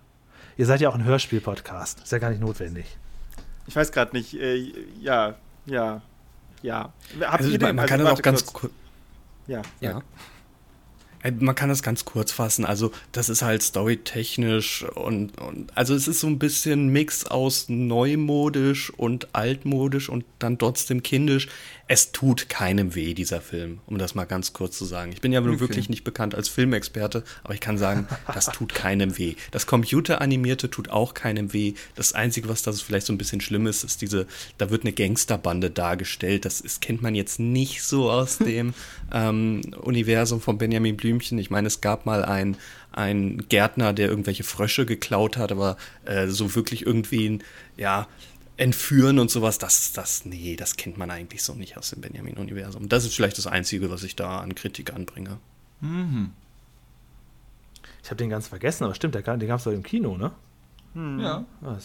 Ihr seid ja auch ein Hörspiel-Podcast. Ist ja gar nicht notwendig. Ich weiß gerade nicht. Äh, ja, ja, ja. Habt also, ihr den? Man also, kann das auch ganz kurz. Ja. ja. Äh, man kann das ganz kurz fassen. Also, das ist halt storytechnisch und, und also es ist so ein bisschen Mix aus neumodisch und altmodisch und dann trotzdem kindisch es tut keinem weh, dieser Film, um das mal ganz kurz zu sagen. Ich bin ja okay. wirklich nicht bekannt als Filmexperte, aber ich kann sagen, <laughs> das tut keinem weh. Das Computeranimierte tut auch keinem weh. Das Einzige, was da vielleicht so ein bisschen schlimm ist, ist diese, da wird eine Gangsterbande dargestellt. Das ist, kennt man jetzt nicht so aus <laughs> dem ähm, Universum von Benjamin Blümchen. Ich meine, es gab mal ein, ein Gärtner, der irgendwelche Frösche geklaut hat, aber äh, so wirklich irgendwie, ja, entführen und sowas, das, das, nee, das kennt man eigentlich so nicht aus dem Benjamin-Universum. Das ist vielleicht das Einzige, was ich da an Kritik anbringe. Mhm. Ich habe den ganz vergessen, aber stimmt, den gab es doch im Kino, ne? Hm. Ja. Ah,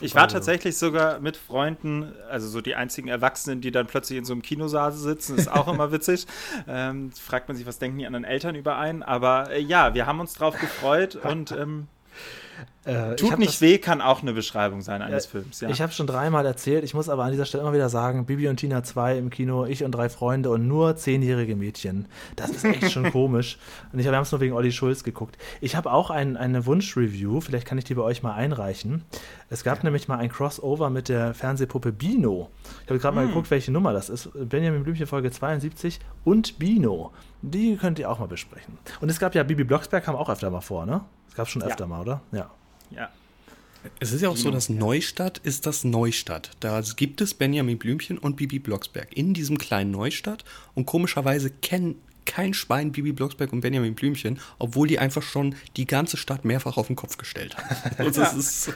ich war tatsächlich sogar mit Freunden, also so die einzigen Erwachsenen, die dann plötzlich in so einem Kinosaal sitzen, ist auch immer witzig. <laughs> Ähm, fragt man sich, was denken die anderen Eltern über einen? Aber äh, ja, wir haben uns drauf gefreut und ähm, äh, Tut nicht weh, kann auch eine Beschreibung sein eines äh, Films. Ja. Ich habe schon dreimal erzählt, ich muss aber an dieser Stelle immer wieder sagen, Bibi und Tina 2 im Kino, ich und drei Freunde und nur zehnjährige Mädchen. Das ist echt schon <laughs> komisch. Und ich, wir haben es nur wegen Olli Schulz geguckt. Ich habe auch ein, eine Wunsch-Review, vielleicht kann ich die bei euch mal einreichen. Es gab ja. nämlich mal ein Crossover mit der Fernsehpuppe Bino. Ich habe gerade hm. mal geguckt, welche Nummer das ist. Benjamin Blümchen Folge 72 und Bino. Die könnt ihr auch mal besprechen. Und es gab ja, Bibi Blocksberg kam auch öfter mal vor, ne? Es gab schon öfter ja. mal, oder? Ja. Ja. Es ist ja auch so, dass Neustadt ist das Neustadt. Da gibt es Benjamin Blümchen und Bibi Blocksberg in diesem kleinen Neustadt und komischerweise kennen kein Schwein Bibi Blocksberg und Benjamin Blümchen, obwohl die einfach schon die ganze Stadt mehrfach auf den Kopf gestellt haben. <laughs> Und das ist,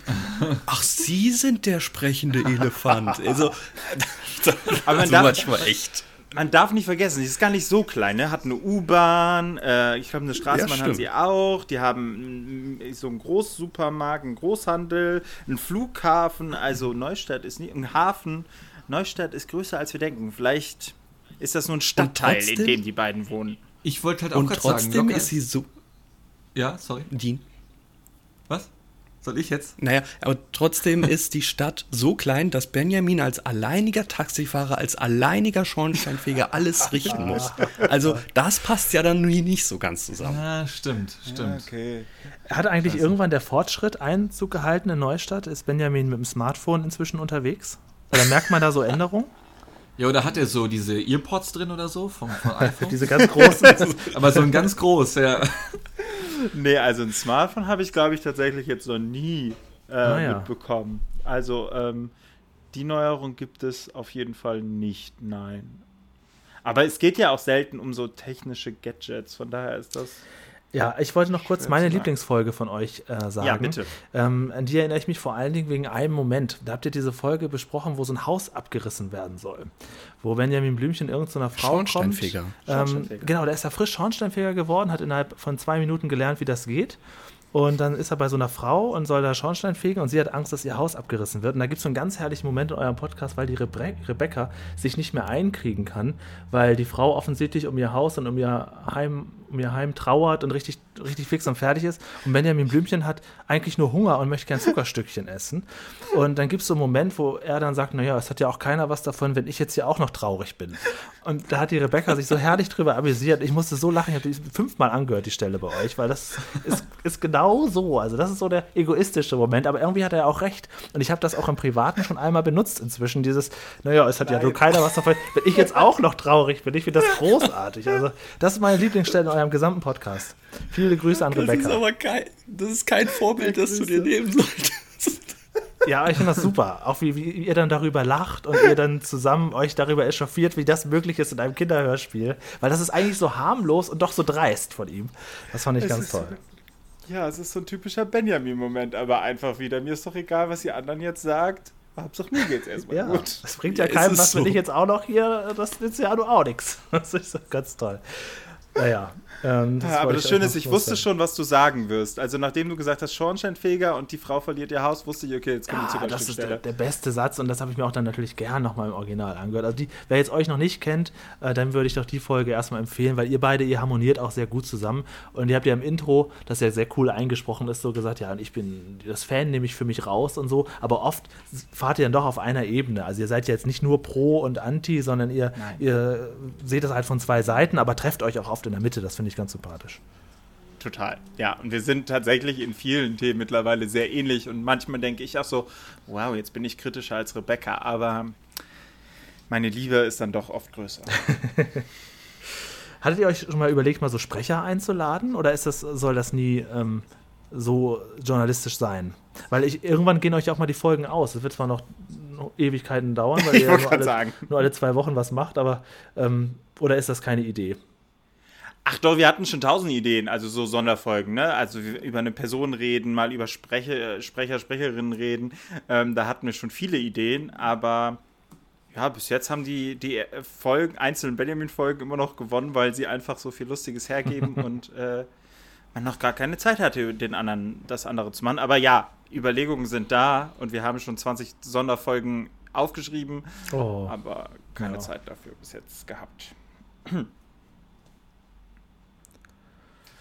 ach, Sie sind der sprechende Elefant. Also, <laughs> aber man darf, manchmal echt man darf nicht vergessen, sie ist gar nicht so klein, ne? Hat eine U-Bahn, äh, ich glaube, eine Straßenbahn ja, hat sie auch. Die haben so einen Großsupermarkt, einen Großhandel, einen Flughafen. Also Neustadt ist nicht ein Hafen. Neustadt ist größer als wir denken. Vielleicht ist das nur ein Stadtteil, trotzdem, in dem die beiden wohnen. Ich wollte halt auch gerade sagen, trotzdem ist sie so. Ja, sorry. Dean. Was? Soll ich jetzt? Naja, aber trotzdem <laughs> ist die Stadt so klein, dass Benjamin als alleiniger Taxifahrer, als alleiniger Schornsteinfeger alles richten muss. Also das passt ja dann nicht so ganz zusammen. Ja, stimmt, stimmt. Ja, okay. Hat eigentlich also. irgendwann der Fortschritt Einzug gehalten in Neustadt? Ist Benjamin mit dem Smartphone inzwischen unterwegs? Oder merkt man da so Änderungen? Ja, oder hat er so diese Earpods drin oder so vom, vom <laughs> iPhone? diese ganz großen. <laughs> Aber so ein ganz groß, ja. <laughs> Nee, also ein Smartphone habe ich, glaube ich, tatsächlich jetzt noch nie äh, ah, ja. mitbekommen. Also ähm, die Neuerung gibt es auf jeden Fall nicht, nein. Aber es geht ja auch selten um so technische Gadgets, von daher ist das. Ja, ich wollte noch kurz meine Lieblingsfolge von euch äh, sagen. Ja, bitte. Ähm, an die erinnere ich mich vor allen Dingen wegen einem Moment. Da habt ihr diese Folge besprochen, wo so ein Haus abgerissen werden soll. Wo Benjamin Blümchen irgendeiner Frau Schornsteinfeger. kommt. Ähm, Schornsteinfeger. Genau, der ist ja frisch Schornsteinfeger geworden, hat innerhalb von zwei Minuten gelernt, wie das geht. Und dann ist er bei so einer Frau und soll da Schornstein fegen und sie hat Angst, dass ihr Haus abgerissen wird. Und da gibt es so einen ganz herrlichen Moment in eurem Podcast, weil die Rebe Rebecca sich nicht mehr einkriegen kann, weil die Frau offensichtlich um ihr Haus und um ihr Heim um ihr Heim trauert und richtig, richtig fix und fertig ist. Und Benjamin Blümchen hat eigentlich nur Hunger und möchte gern Zuckerstückchen essen. Und dann gibt es so einen Moment, wo er dann sagt, naja, es hat ja auch keiner was davon, wenn ich jetzt hier auch noch traurig bin. Und da hat die Rebecca sich so herrlich drüber amüsiert. Ich musste so lachen, ich habe die fünfmal angehört, die Stelle bei euch, weil das ist, ist genau so. Also das ist so der egoistische Moment, aber irgendwie hat er auch recht. Und ich habe das auch im Privaten schon einmal benutzt inzwischen, dieses, naja, es hat Nein. ja nur keiner was davon, wenn ich jetzt auch noch traurig bin. Ich finde das <laughs> großartig. Also das ist meine Lieblingsstelle in eurem gesamten Podcast. Viele Grüße an Rebecca. Das ist aber kein, das ist kein Vorbild, das du dir nehmen solltest. Ja, ich finde das super. Auch wie, wie, ihr dann darüber lacht und ihr dann zusammen euch darüber echauffiert, wie das möglich ist in einem Kinderhörspiel. Weil das ist eigentlich so harmlos und doch so dreist von ihm. Das fand ich es ganz toll. Ja, es ist so ein typischer Benjamin-Moment, aber einfach wieder. Mir ist doch egal, was ihr anderen jetzt sagt. Hauptsache mir geht's erstmal ja, gut. Das bringt ja, ja keinem was, so. wenn ich jetzt auch noch hier, das nützt ja nur auch nichts. <laughs> Das ist ganz toll. Naja, ähm, ja, aber das Schöne ist, ich wusste schon, was du sagen wirst. Also nachdem du gesagt hast, Schornsteinfeger und die Frau verliert ihr Haus, wusste ich, okay, jetzt kommt ja, die Das ist der, der, beste Satz und das habe ich mir auch dann natürlich gern nochmal im Original angehört. Also die, wer jetzt euch noch nicht kennt, äh, dann würde ich doch die Folge erstmal empfehlen, weil ihr beide, ihr harmoniert auch sehr gut zusammen. Und ihr habt ja im Intro, das ja sehr cool eingesprochen ist, so gesagt, ja, ich bin das Fan, nehme ich für mich raus und so. Aber oft fahrt ihr dann doch auf einer Ebene. Also ihr seid ja jetzt nicht nur pro und anti, sondern ihr, ihr seht das halt von zwei Seiten, aber trefft euch auch oft in der Mitte. Das finde ich ganz sympathisch. Total, ja. Und wir sind tatsächlich in vielen Themen mittlerweile sehr ähnlich. Und manchmal denke ich auch so, wow, jetzt bin ich kritischer als Rebecca, aber meine Liebe ist dann doch oft größer. <laughs> Hattet ihr euch schon mal überlegt, mal so Sprecher einzuladen? Oder ist das, soll das nie ähm, so journalistisch sein? Weil ich, irgendwann gehen euch auch mal die Folgen aus. Es wird zwar noch Ewigkeiten dauern, weil <laughs> ihr ja nur alle, nur alle, zwei Wochen was macht, aber ähm, oder ist das keine Idee? Ach doch, wir hatten schon tausend Ideen, also so Sonderfolgen, ne? Also über eine Person reden, mal über Sprecher, Sprecher Sprecherinnen reden. Ähm, da hatten wir schon viele Ideen, aber ja, bis jetzt haben die, die Folgen, einzelnen Benjamin-Folgen immer noch gewonnen, weil sie einfach so viel Lustiges hergeben <laughs> und äh, man noch gar keine Zeit hatte, den anderen, das andere zu machen. Aber ja, Überlegungen sind da und wir haben schon 20 Sonderfolgen aufgeschrieben, oh. aber keine ja. Zeit dafür bis jetzt gehabt.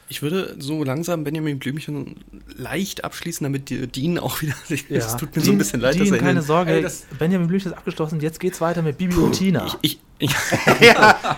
Ich würde so langsam Benjamin Blümchen leicht abschließen, damit die Dean auch wieder. <laughs> Es tut mir Dean, so ein bisschen leid, Dean, dass er. Keine Sorge, ey, Benjamin Blümchen ist abgeschlossen. Jetzt geht's weiter mit Bibi und Tina. Ich, ich, <laughs> ich ja.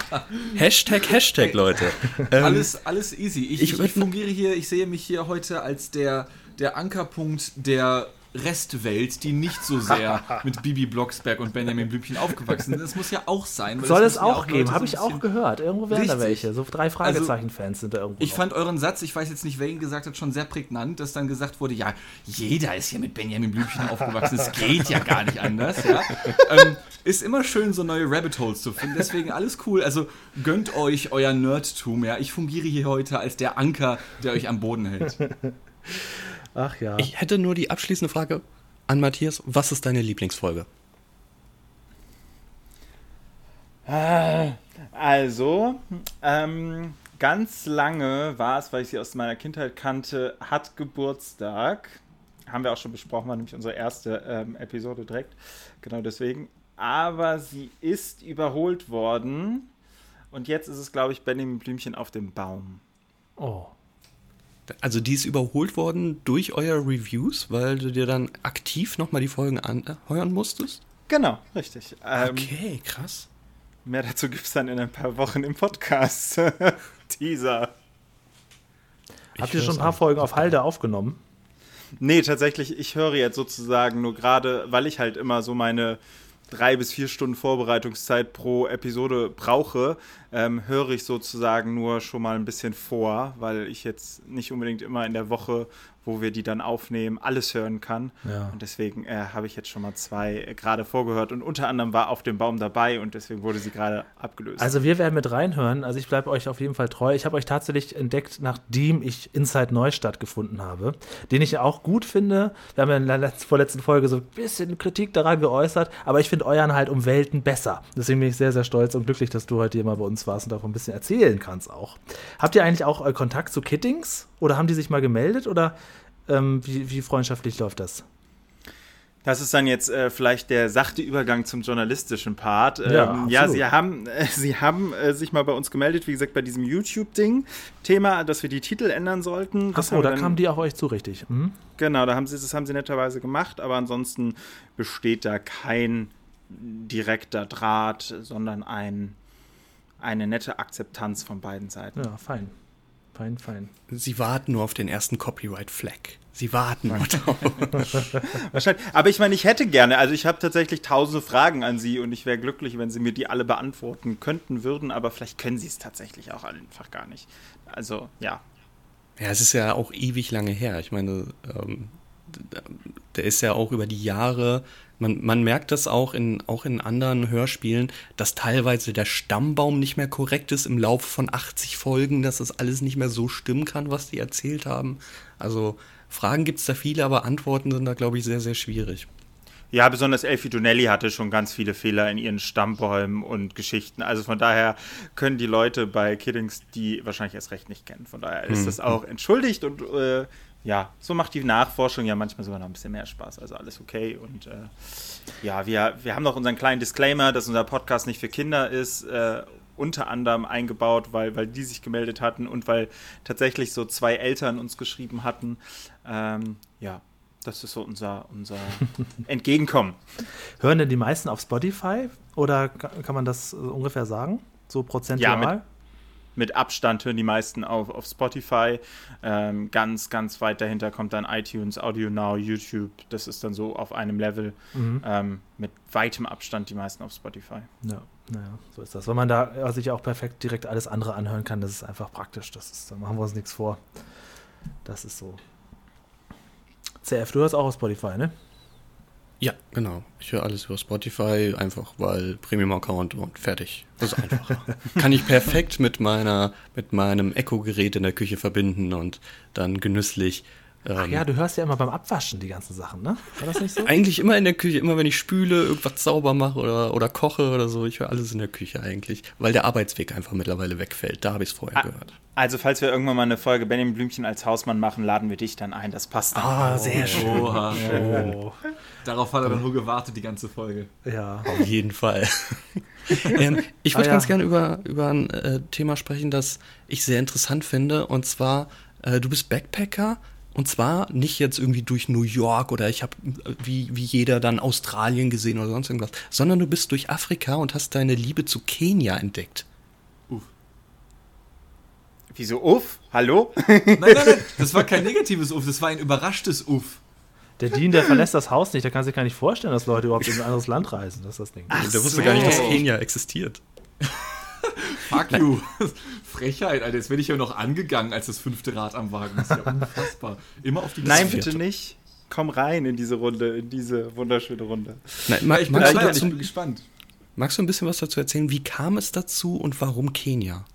Hashtag, Hashtag, Leute. Ähm, alles, alles easy. Ich, ich, ich fungiere hier, ich sehe mich hier heute als der, der Ankerpunkt der Restwelt, die nicht so sehr <laughs> mit Bibi Blocksberg und Benjamin Blümchen aufgewachsen sind. Das muss ja auch sein. Soll es auch, auch geben, habe ich auch gehört. Irgendwo wären da welche. So drei Fragezeichen-Fans also, sind da irgendwo. Ich noch. fand euren Satz, ich weiß jetzt nicht, wer ihn gesagt hat, schon sehr prägnant, dass dann gesagt wurde, ja, jeder ist hier mit Benjamin Blümchen aufgewachsen. Es geht ja gar nicht anders. Ja? <laughs> Ähm, ist immer schön, so neue Rabbit Holes zu finden. Deswegen alles cool. Also gönnt euch euer Nerdtum. Ja? Ich fungiere hier heute als der Anker, der euch am Boden hält. <laughs> Ach ja. Ich hätte nur die abschließende Frage an Matthias. Was ist deine Lieblingsfolge? Ah, also, ähm, ganz lange war es, weil ich sie aus meiner Kindheit kannte, hat Geburtstag. Haben wir auch schon besprochen, war nämlich unsere erste ähm, Episode direkt. Genau deswegen. Aber sie ist überholt worden. Und jetzt ist es, glaube ich, Benjamin Blümchen auf dem Baum. Oh. Also die ist überholt worden durch euer Reviews, weil du dir dann aktiv nochmal die Folgen anhören musstest? Genau, richtig. Ähm, okay, krass. Mehr dazu gibt es dann in ein paar Wochen im Podcast. <laughs> Teaser. Habt ihr schon ein paar Folgen auf Halde aufgenommen? Nee, tatsächlich, ich höre jetzt sozusagen nur gerade, weil ich halt immer so meine drei bis vier Stunden Vorbereitungszeit pro Episode brauche, ähm, höre ich sozusagen nur schon mal ein bisschen vor, weil ich jetzt nicht unbedingt immer in der Woche wo wir die dann aufnehmen, alles hören kann. Ja. Und deswegen äh, habe ich jetzt schon mal zwei äh, gerade vorgehört und unter anderem war auf dem Baum dabei und deswegen wurde sie gerade abgelöst. Also wir werden mit reinhören. Also ich bleibe euch auf jeden Fall treu. Ich habe euch tatsächlich entdeckt, nachdem ich Inside Neustadt gefunden habe, den ich auch gut finde. Wir haben ja in der letzten, vorletzten Folge so ein bisschen Kritik daran geäußert, aber ich finde euren halt um Welten besser. Deswegen bin ich sehr, sehr stolz und glücklich, dass du heute hier mal bei uns warst und davon ein bisschen erzählen kannst auch. Habt ihr eigentlich auch äh, Kontakt zu Kittings? Oder haben die sich mal gemeldet? Oder ähm, wie, wie freundschaftlich läuft das? Das ist dann jetzt äh, vielleicht der sachte Übergang zum journalistischen Part. Ähm, ja, ja, Sie haben, äh, Sie haben äh, sich mal bei uns gemeldet, wie gesagt, bei diesem YouTube-Ding. Thema, dass wir die Titel ändern sollten. Achso, da kamen die auf euch zu, richtig. Mhm. Genau, da haben Sie, das haben Sie netterweise gemacht, aber ansonsten besteht da kein direkter Draht, sondern ein, eine nette Akzeptanz von beiden Seiten. Ja, fein fein, fein. Sie warten nur auf den ersten Copyright-Flag. Sie warten. <laughs> Wahrscheinlich. Aber ich meine, ich hätte gerne, also ich habe tatsächlich tausende Fragen an Sie und ich wäre glücklich, wenn Sie mir die alle beantworten könnten, würden, aber vielleicht können Sie es tatsächlich auch einfach gar nicht. Also, ja. Ja, es ist ja auch ewig lange her. Ich meine, ähm, der ist ja auch über die Jahre man, man merkt das auch in, auch in anderen Hörspielen, dass teilweise der Stammbaum nicht mehr korrekt ist im Laufe von 80 Folgen, dass das alles nicht mehr so stimmen kann, was die erzählt haben. Also Fragen gibt es da viele, aber Antworten sind da, glaube ich, sehr, sehr schwierig. Ja, besonders Elfie Donnelly hatte schon ganz viele Fehler in ihren Stammbäumen und Geschichten. Also von daher können die Leute bei Kiddings die wahrscheinlich erst recht nicht kennen. Von daher ist hm. das auch entschuldigt und äh, ja, so macht die Nachforschung ja manchmal sogar noch ein bisschen mehr Spaß. Also alles okay. Und äh, ja, wir, wir haben noch unseren kleinen Disclaimer, dass unser Podcast nicht für Kinder ist. Äh, unter anderem eingebaut, weil, weil die sich gemeldet hatten und weil tatsächlich so zwei Eltern uns geschrieben hatten. Ähm, ja, das ist so unser, unser <laughs> Entgegenkommen. Hören denn die meisten auf Spotify oder kann man das ungefähr sagen? So prozentual? Ja, mit, mit Abstand hören die meisten auf, auf Spotify. Ähm, ganz, ganz weit dahinter kommt dann iTunes, Audio Now, YouTube. Das ist dann so auf einem Level. Mhm. Ähm, mit weitem Abstand die meisten auf Spotify. Ja, naja, so ist das. Weil man da sich auch perfekt direkt alles andere anhören kann, das ist einfach praktisch. Das ist, da machen wir uns nichts vor. Das ist so. CF, du hörst auch auf Spotify, ne? Ja, genau. Ich höre alles über Spotify, einfach weil Premium-Account und fertig. Das ist einfacher. <laughs> Kann ich perfekt mit meiner, mit meinem Echo-Gerät in der Küche verbinden und dann genüsslich Ach ähm, ja, du hörst ja immer beim Abwaschen die ganzen Sachen, ne? War das nicht so? Eigentlich immer in der Küche, immer wenn ich spüle, irgendwas sauber mache oder, oder koche oder so. Ich höre alles in der Küche eigentlich, weil der Arbeitsweg einfach mittlerweile wegfällt. Da habe ich es vorher ah, gehört. Also, falls wir irgendwann mal eine Folge Benjamin Blümchen als Hausmann machen, laden wir dich dann ein. Das passt. Ah, oh, sehr schön. Oha. Oh. Darauf hat er dann nur gewartet, die ganze Folge. Ja. Auf jeden Fall. <laughs> ähm, ich würde ah, ja. ganz gerne über, über ein äh, Thema sprechen, das ich sehr interessant finde. Und zwar, äh, du bist Backpacker und zwar nicht jetzt irgendwie durch New York oder ich habe wie, wie jeder dann Australien gesehen oder sonst irgendwas, sondern du bist durch Afrika und hast deine Liebe zu Kenia entdeckt. Uff. Wieso Uff? Hallo? Nein, nein, nein, das war kein negatives Uff, das war ein überraschtes Uff. Der Dean, der verlässt das Haus nicht, der kann sich gar nicht vorstellen, dass Leute überhaupt in ein anderes Land reisen. Das ist das Ding. Ach der wusste so. gar nicht, dass Kenia existiert. Fuck you. <laughs> Frechheit, Alter. Jetzt werde ich ja noch angegangen als das fünfte Rad am Wagen. Das ist ja unfassbar. Immer auf die Nein, bitte nicht. Komm rein in diese Runde, in diese wunderschöne Runde. Nein, ma, ich, bin magst, dazu, ich bin gespannt. Magst du ein bisschen was dazu erzählen? Wie kam es dazu und warum Kenia?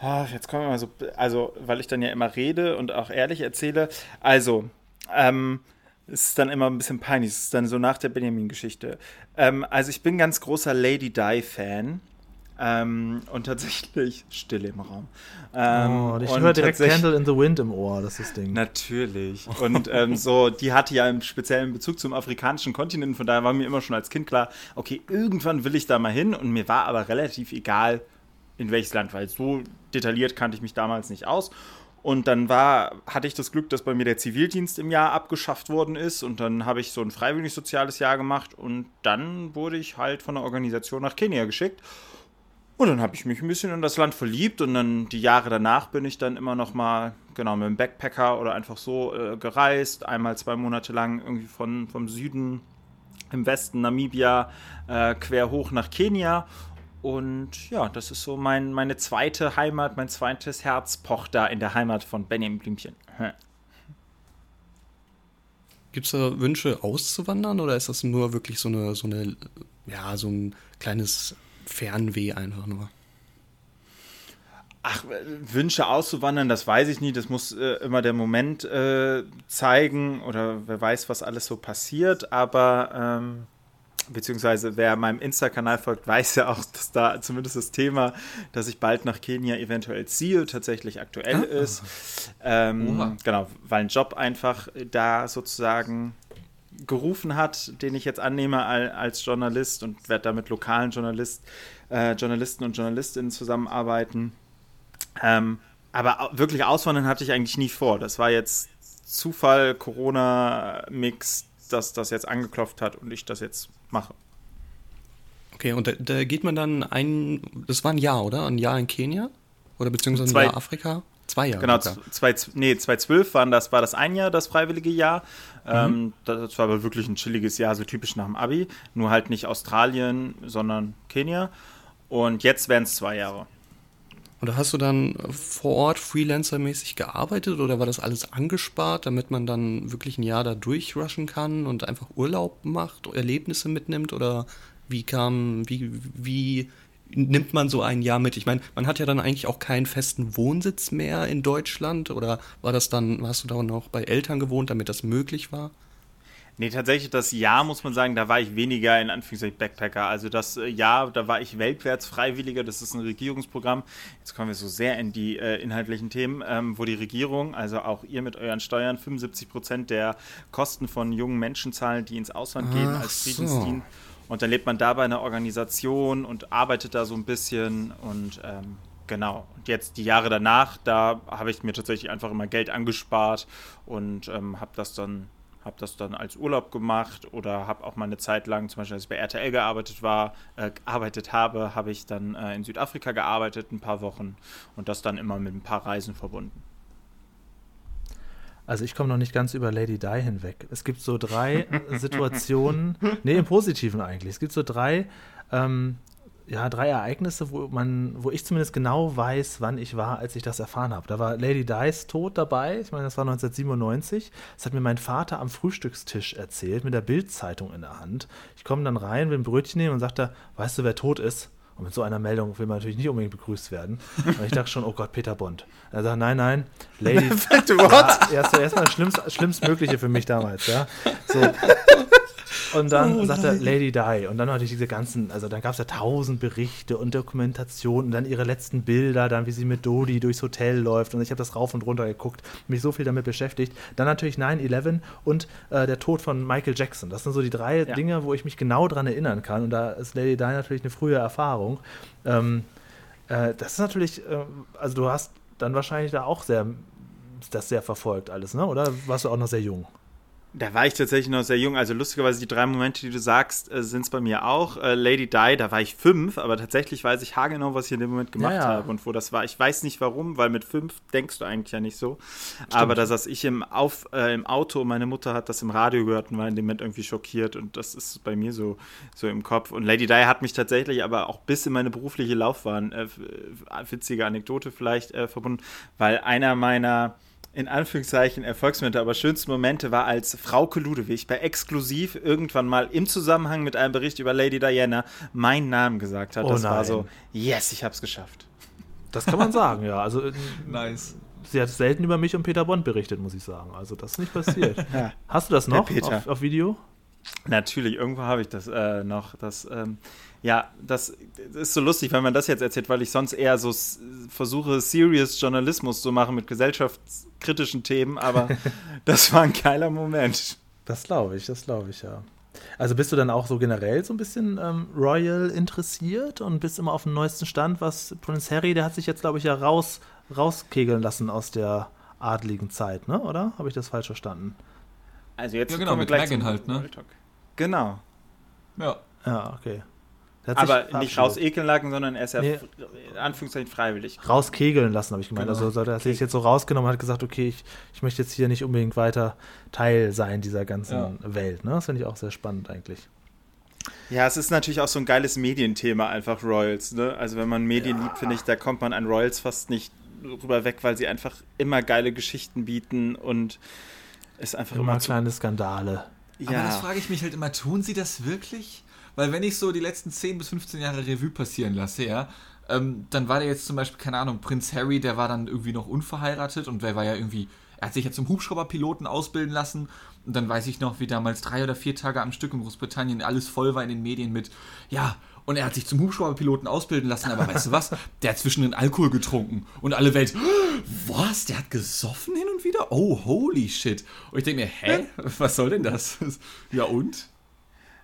Ach, jetzt kommen wir mal so, also, weil ich dann ja immer rede und auch ehrlich erzähle. Also, ähm, es ist dann immer ein bisschen peinlich. Es ist dann so nach der Benjamin-Geschichte. Ähm, also, ich bin ganz großer Lady Di-Fan. Ähm, und tatsächlich <laughs> Stille im Raum. Ähm, oh, ich höre direkt Candle in the Wind im Ohr, das ist das Ding. Natürlich. <laughs> Und ähm, so, die hatte ja einen speziellen Bezug zum afrikanischen Kontinent, von daher war mir immer schon als Kind klar, okay, irgendwann will ich da mal hin und mir war aber relativ egal, in welches Land, weil so detailliert kannte ich mich damals nicht aus. Und dann war, hatte ich das Glück, dass bei mir der Zivildienst im Jahr abgeschafft worden ist. Und dann habe ich so ein freiwillig soziales Jahr gemacht. Und dann wurde ich halt von der Organisation nach Kenia geschickt. Und dann habe ich mich ein bisschen in das Land verliebt und dann die Jahre danach bin ich dann immer noch mal genau mit dem Backpacker oder einfach so äh, gereist, einmal zwei Monate lang irgendwie von vom Süden im Westen Namibia äh, quer hoch nach Kenia. Und ja, das ist so mein, meine zweite Heimat, mein zweites Herz pocht da in der Heimat von Benjamin Blümchen. Gibt es da Wünsche auszuwandern oder ist das nur wirklich so eine, so eine, ja, so ein kleines Fernweh einfach nur. Ach, Wünsche auszuwandern, das weiß ich nie. Das muss äh, immer der Moment äh, zeigen oder wer weiß, was alles so passiert. Aber ähm, beziehungsweise wer meinem Insta-Kanal folgt, weiß ja auch, dass da zumindest das Thema, dass ich bald nach Kenia eventuell ziehe, tatsächlich aktuell ah. ist. Ähm, genau, weil ein Job einfach da sozusagen gerufen hat, den ich jetzt annehme als Journalist und werde da mit lokalen Journalist, äh, Journalisten und Journalistinnen zusammenarbeiten. Ähm, aber wirklich auswandern hatte ich eigentlich nie vor. Das war jetzt Zufall, Corona-Mix, dass das jetzt angeklopft hat und ich das jetzt mache. Okay, und da, da, geht man dann ein, das war ein Jahr, oder? Ein Jahr in Kenia? Oder beziehungsweise ein Zwei, Jahr Afrika? Zwei Jahre. Genau, zwei, nee, 2012 waren das, war das ein Jahr, das freiwillige Jahr. Mhm. Ähm, das war aber wirklich ein chilliges Jahr, so typisch nach dem Abi. Nur halt nicht Australien, sondern Kenia. Und jetzt wären es zwei Jahre. Und hast du dann vor Ort freelancermäßig gearbeitet oder war das alles angespart, damit man dann wirklich ein Jahr da durchrushen kann und einfach Urlaub macht, Erlebnisse mitnimmt? Oder wie kam, wie, wie nimmt man so ein Jahr mit? Ich meine, man hat ja dann eigentlich auch keinen festen Wohnsitz mehr in Deutschland oder war das dann, hast du da noch bei Eltern gewohnt, damit das möglich war? Nee, tatsächlich das Jahr muss man sagen, da war ich weniger in Anführungszeichen Backpacker. Also das äh, Jahr, da war ich weltwärts Freiwilliger, das ist ein Regierungsprogramm. Jetzt kommen wir so sehr in die äh, inhaltlichen Themen, ähm, wo die Regierung, also auch ihr mit euren Steuern, 75 Prozent der Kosten von jungen Menschen zahlen, die ins Ausland gehen Ach als Friedensdienst. So. Und dann lebt man da bei einer Organisation und arbeitet da so ein bisschen und ähm, Genau. Und jetzt die Jahre danach, da habe ich mir tatsächlich einfach immer Geld angespart und ähm, habe das dann habe das dann als Urlaub gemacht oder habe auch mal eine Zeit lang, zum Beispiel als ich bei RTL gearbeitet war, äh, gearbeitet habe, habe ich dann äh, in Südafrika gearbeitet, ein paar Wochen und das dann immer mit ein paar Reisen verbunden. Also ich komme noch nicht ganz über Lady Di hinweg. Es gibt so drei <laughs> Situationen, nee, im Positiven eigentlich. Es gibt so drei ähm, ja, drei Ereignisse, wo man, wo ich zumindest genau weiß, wann ich war, als ich das erfahren habe. Da war Lady Dice tot dabei. Ich meine, das war 1997. Das hat mir mein Vater am Frühstückstisch erzählt, mit der Bildzeitung in der Hand. Ich komme dann rein, will ein Brötchen nehmen und sagte, weißt du, wer tot ist? Und mit so einer Meldung will man natürlich nicht unbedingt begrüßt werden. Und ich dachte schon, oh Gott, Peter Bond. Er sagt, nein, nein, Lady. <laughs> ja, erst, erstmal das Schlimmst, Schlimmstmögliche für mich damals, ja. So. Und dann oh, sagt er Lady Di. Und dann hatte ich diese ganzen, also dann gab es ja tausend Berichte und Dokumentationen und dann ihre letzten Bilder, dann wie sie mit Dodi durchs Hotel läuft. Und ich habe das rauf und runter geguckt, mich so viel damit beschäftigt. Dann natürlich 9-11 und äh, der Tod von Michael Jackson. Das sind so die drei ja. Dinge, wo ich mich genau dran erinnern kann. Und da ist Lady Di natürlich eine frühe Erfahrung. Ähm, äh, das ist natürlich, äh, also du hast dann wahrscheinlich da auch sehr das sehr verfolgt alles, ne? Oder warst du auch noch sehr jung? Da war ich tatsächlich noch sehr jung. Also lustigerweise die drei Momente, die du sagst, äh, sind es bei mir auch. Äh, Lady Di, da war ich fünf, aber tatsächlich weiß ich haargenau, was ich in dem Moment gemacht ja, ja. habe und wo das war. Ich weiß nicht warum, weil mit fünf denkst du eigentlich ja nicht so. Stimmt. Aber da saß ich im, Auf, äh, im Auto und meine Mutter hat das im Radio gehört und war in dem Moment irgendwie schockiert und das ist bei mir so, so im Kopf. Und Lady Di hat mich tatsächlich aber auch bis in meine berufliche Laufbahn, äh, witzige Anekdote vielleicht, äh, verbunden, weil einer meiner in Anführungszeichen Erfolgsmomente, aber schönste Momente war, als Frauke Ludewig bei Exklusiv irgendwann mal im Zusammenhang mit einem Bericht über Lady Diana meinen Namen gesagt hat. Oh das nein. war so, yes, ich hab's geschafft. Das kann man sagen, ja. Also, äh, nice. Sie hat selten über mich und Peter Bond berichtet, muss ich sagen. Also, das ist nicht passiert. <laughs> ja. Hast du das noch auf, auf, Video? Natürlich, irgendwo habe ich das äh, noch. Das, ähm, ja, das ist so lustig, wenn man das jetzt erzählt, weil ich sonst eher so versuche, serious Journalismus zu machen mit gesellschaftskritischen Themen, aber <laughs> das war ein geiler Moment. Das glaube ich, das glaube ich, ja. Also bist du dann auch so generell so ein bisschen ähm, Royal interessiert und bist immer auf dem neuesten Stand, was Prince Harry, der hat sich jetzt, glaube ich, ja raus, rauskegeln lassen aus der adligen Zeit, ne? Oder? Habe ich das falsch verstanden? Also jetzt ja, genau, mit Megan halt, ne? Genau. Ja. Ja, okay. Aber nicht rausekeln lassen, sondern er ist ja nee. in Anführungszeichen freiwillig. Rauskegeln lassen, habe ich gemeint. Genau. Also er hat sich jetzt so rausgenommen und hat gesagt, okay, ich, ich möchte jetzt hier nicht unbedingt weiter Teil sein dieser ganzen ja. Welt. Ne? Das finde ich auch sehr spannend eigentlich. Ja, es ist natürlich auch so ein geiles Medienthema, einfach Royals. Ne? Also wenn man Medien ja. liebt, finde ich, da kommt man an Royals fast nicht rüber weg, weil sie einfach immer geile Geschichten bieten und es einfach immer, immer kleine Skandale. Ja. Aber das frage ich mich halt immer, tun sie das wirklich? Weil wenn ich so die letzten 10 bis 15 Jahre Revue passieren lasse, ja, ähm, dann war der jetzt zum Beispiel, keine Ahnung, Prinz Harry, der war dann irgendwie noch unverheiratet und der war ja irgendwie, er hat sich ja zum Hubschrauberpiloten ausbilden lassen und dann weiß ich noch, wie damals drei oder vier Tage am Stück in Großbritannien alles voll war in den Medien mit, ja, und er hat sich zum Hubschrauberpiloten ausbilden lassen, aber weißt du was? <laughs> Der hat zwischendrin Alkohol getrunken und alle Welt, <gasps> was? Der hat gesoffen hin und wieder? Oh, holy shit. Und ich denke mir, hä? Was soll denn das? <laughs> Ja und?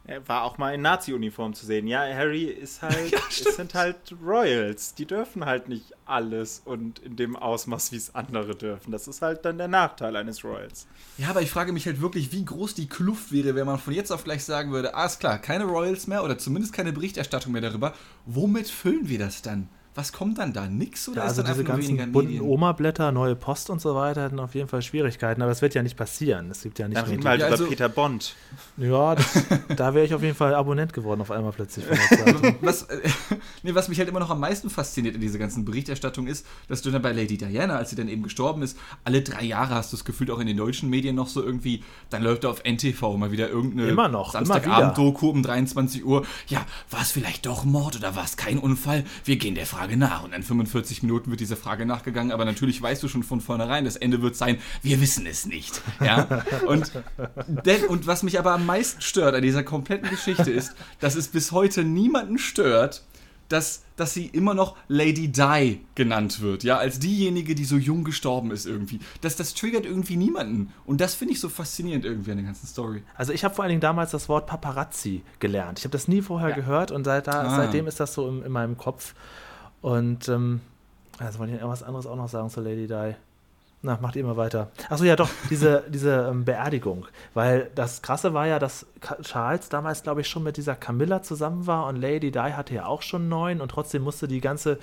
Er war auch mal in Nazi-Uniform zu sehen. Ja, Harry ist <laughs> halt, ja, es sind halt Royals. Die dürfen halt nicht alles und in dem Ausmaß, wie es andere dürfen. Das ist halt dann der Nachteil eines Royals. Ja, aber ich frage mich halt wirklich, wie groß die Kluft wäre, wenn man von jetzt auf gleich sagen würde, ah, ist klar, keine Royals mehr oder zumindest keine Berichterstattung mehr darüber. Womit füllen wir das dann? Was kommt dann da? Nix oder ja, also ist dann diese ganzen bunten Oma-Blätter, neue Post und so weiter hätten auf jeden Fall Schwierigkeiten, aber das wird ja nicht passieren. Es gibt ja nicht Dann reden wir halt ja, über also, Peter Bond. Ja, das, <laughs> da wäre ich auf jeden Fall Abonnent geworden auf einmal plötzlich. <laughs> was, äh, <laughs> nee, was mich halt immer noch am meisten fasziniert in dieser ganzen Berichterstattung ist, dass du dann bei Lady Diana, als sie dann eben gestorben ist, alle drei Jahre hast du es gefühlt auch in den deutschen Medien noch so irgendwie, dann läuft da auf NTV mal wieder irgendeine immer noch, Samstagabend-Doku um 23 Uhr. Ja, war es vielleicht doch Mord oder war es kein Unfall? Wir gehen der Frage Frage nach. Und in 45 Minuten wird dieser Frage nachgegangen, aber natürlich weißt du schon von vornherein, das Ende wird sein, wir wissen es nicht. Ja? Und, denn, und was mich aber am meisten stört an dieser kompletten Geschichte ist, dass es bis heute niemanden stört, dass, dass sie immer noch Lady Di genannt wird, ja, als diejenige, die so jung gestorben ist irgendwie. Das, das triggert irgendwie niemanden. Und das finde ich so faszinierend irgendwie an der ganzen Story. Also ich habe vor allen Dingen damals das Wort Paparazzi gelernt. Ich habe das nie vorher ja. gehört und seit da, ah. seitdem ist das so in, in meinem Kopf. Und ähm, also wollte ich irgendwas anderes auch noch sagen zu Lady Di. Na, macht ihr mal weiter. Achso, ja doch, <laughs> diese, diese ähm, Beerdigung. Weil das Krasse war ja, dass Charles damals, glaube ich, schon mit dieser Camilla zusammen war und Lady Di hatte ja auch schon neun und trotzdem musste die ganze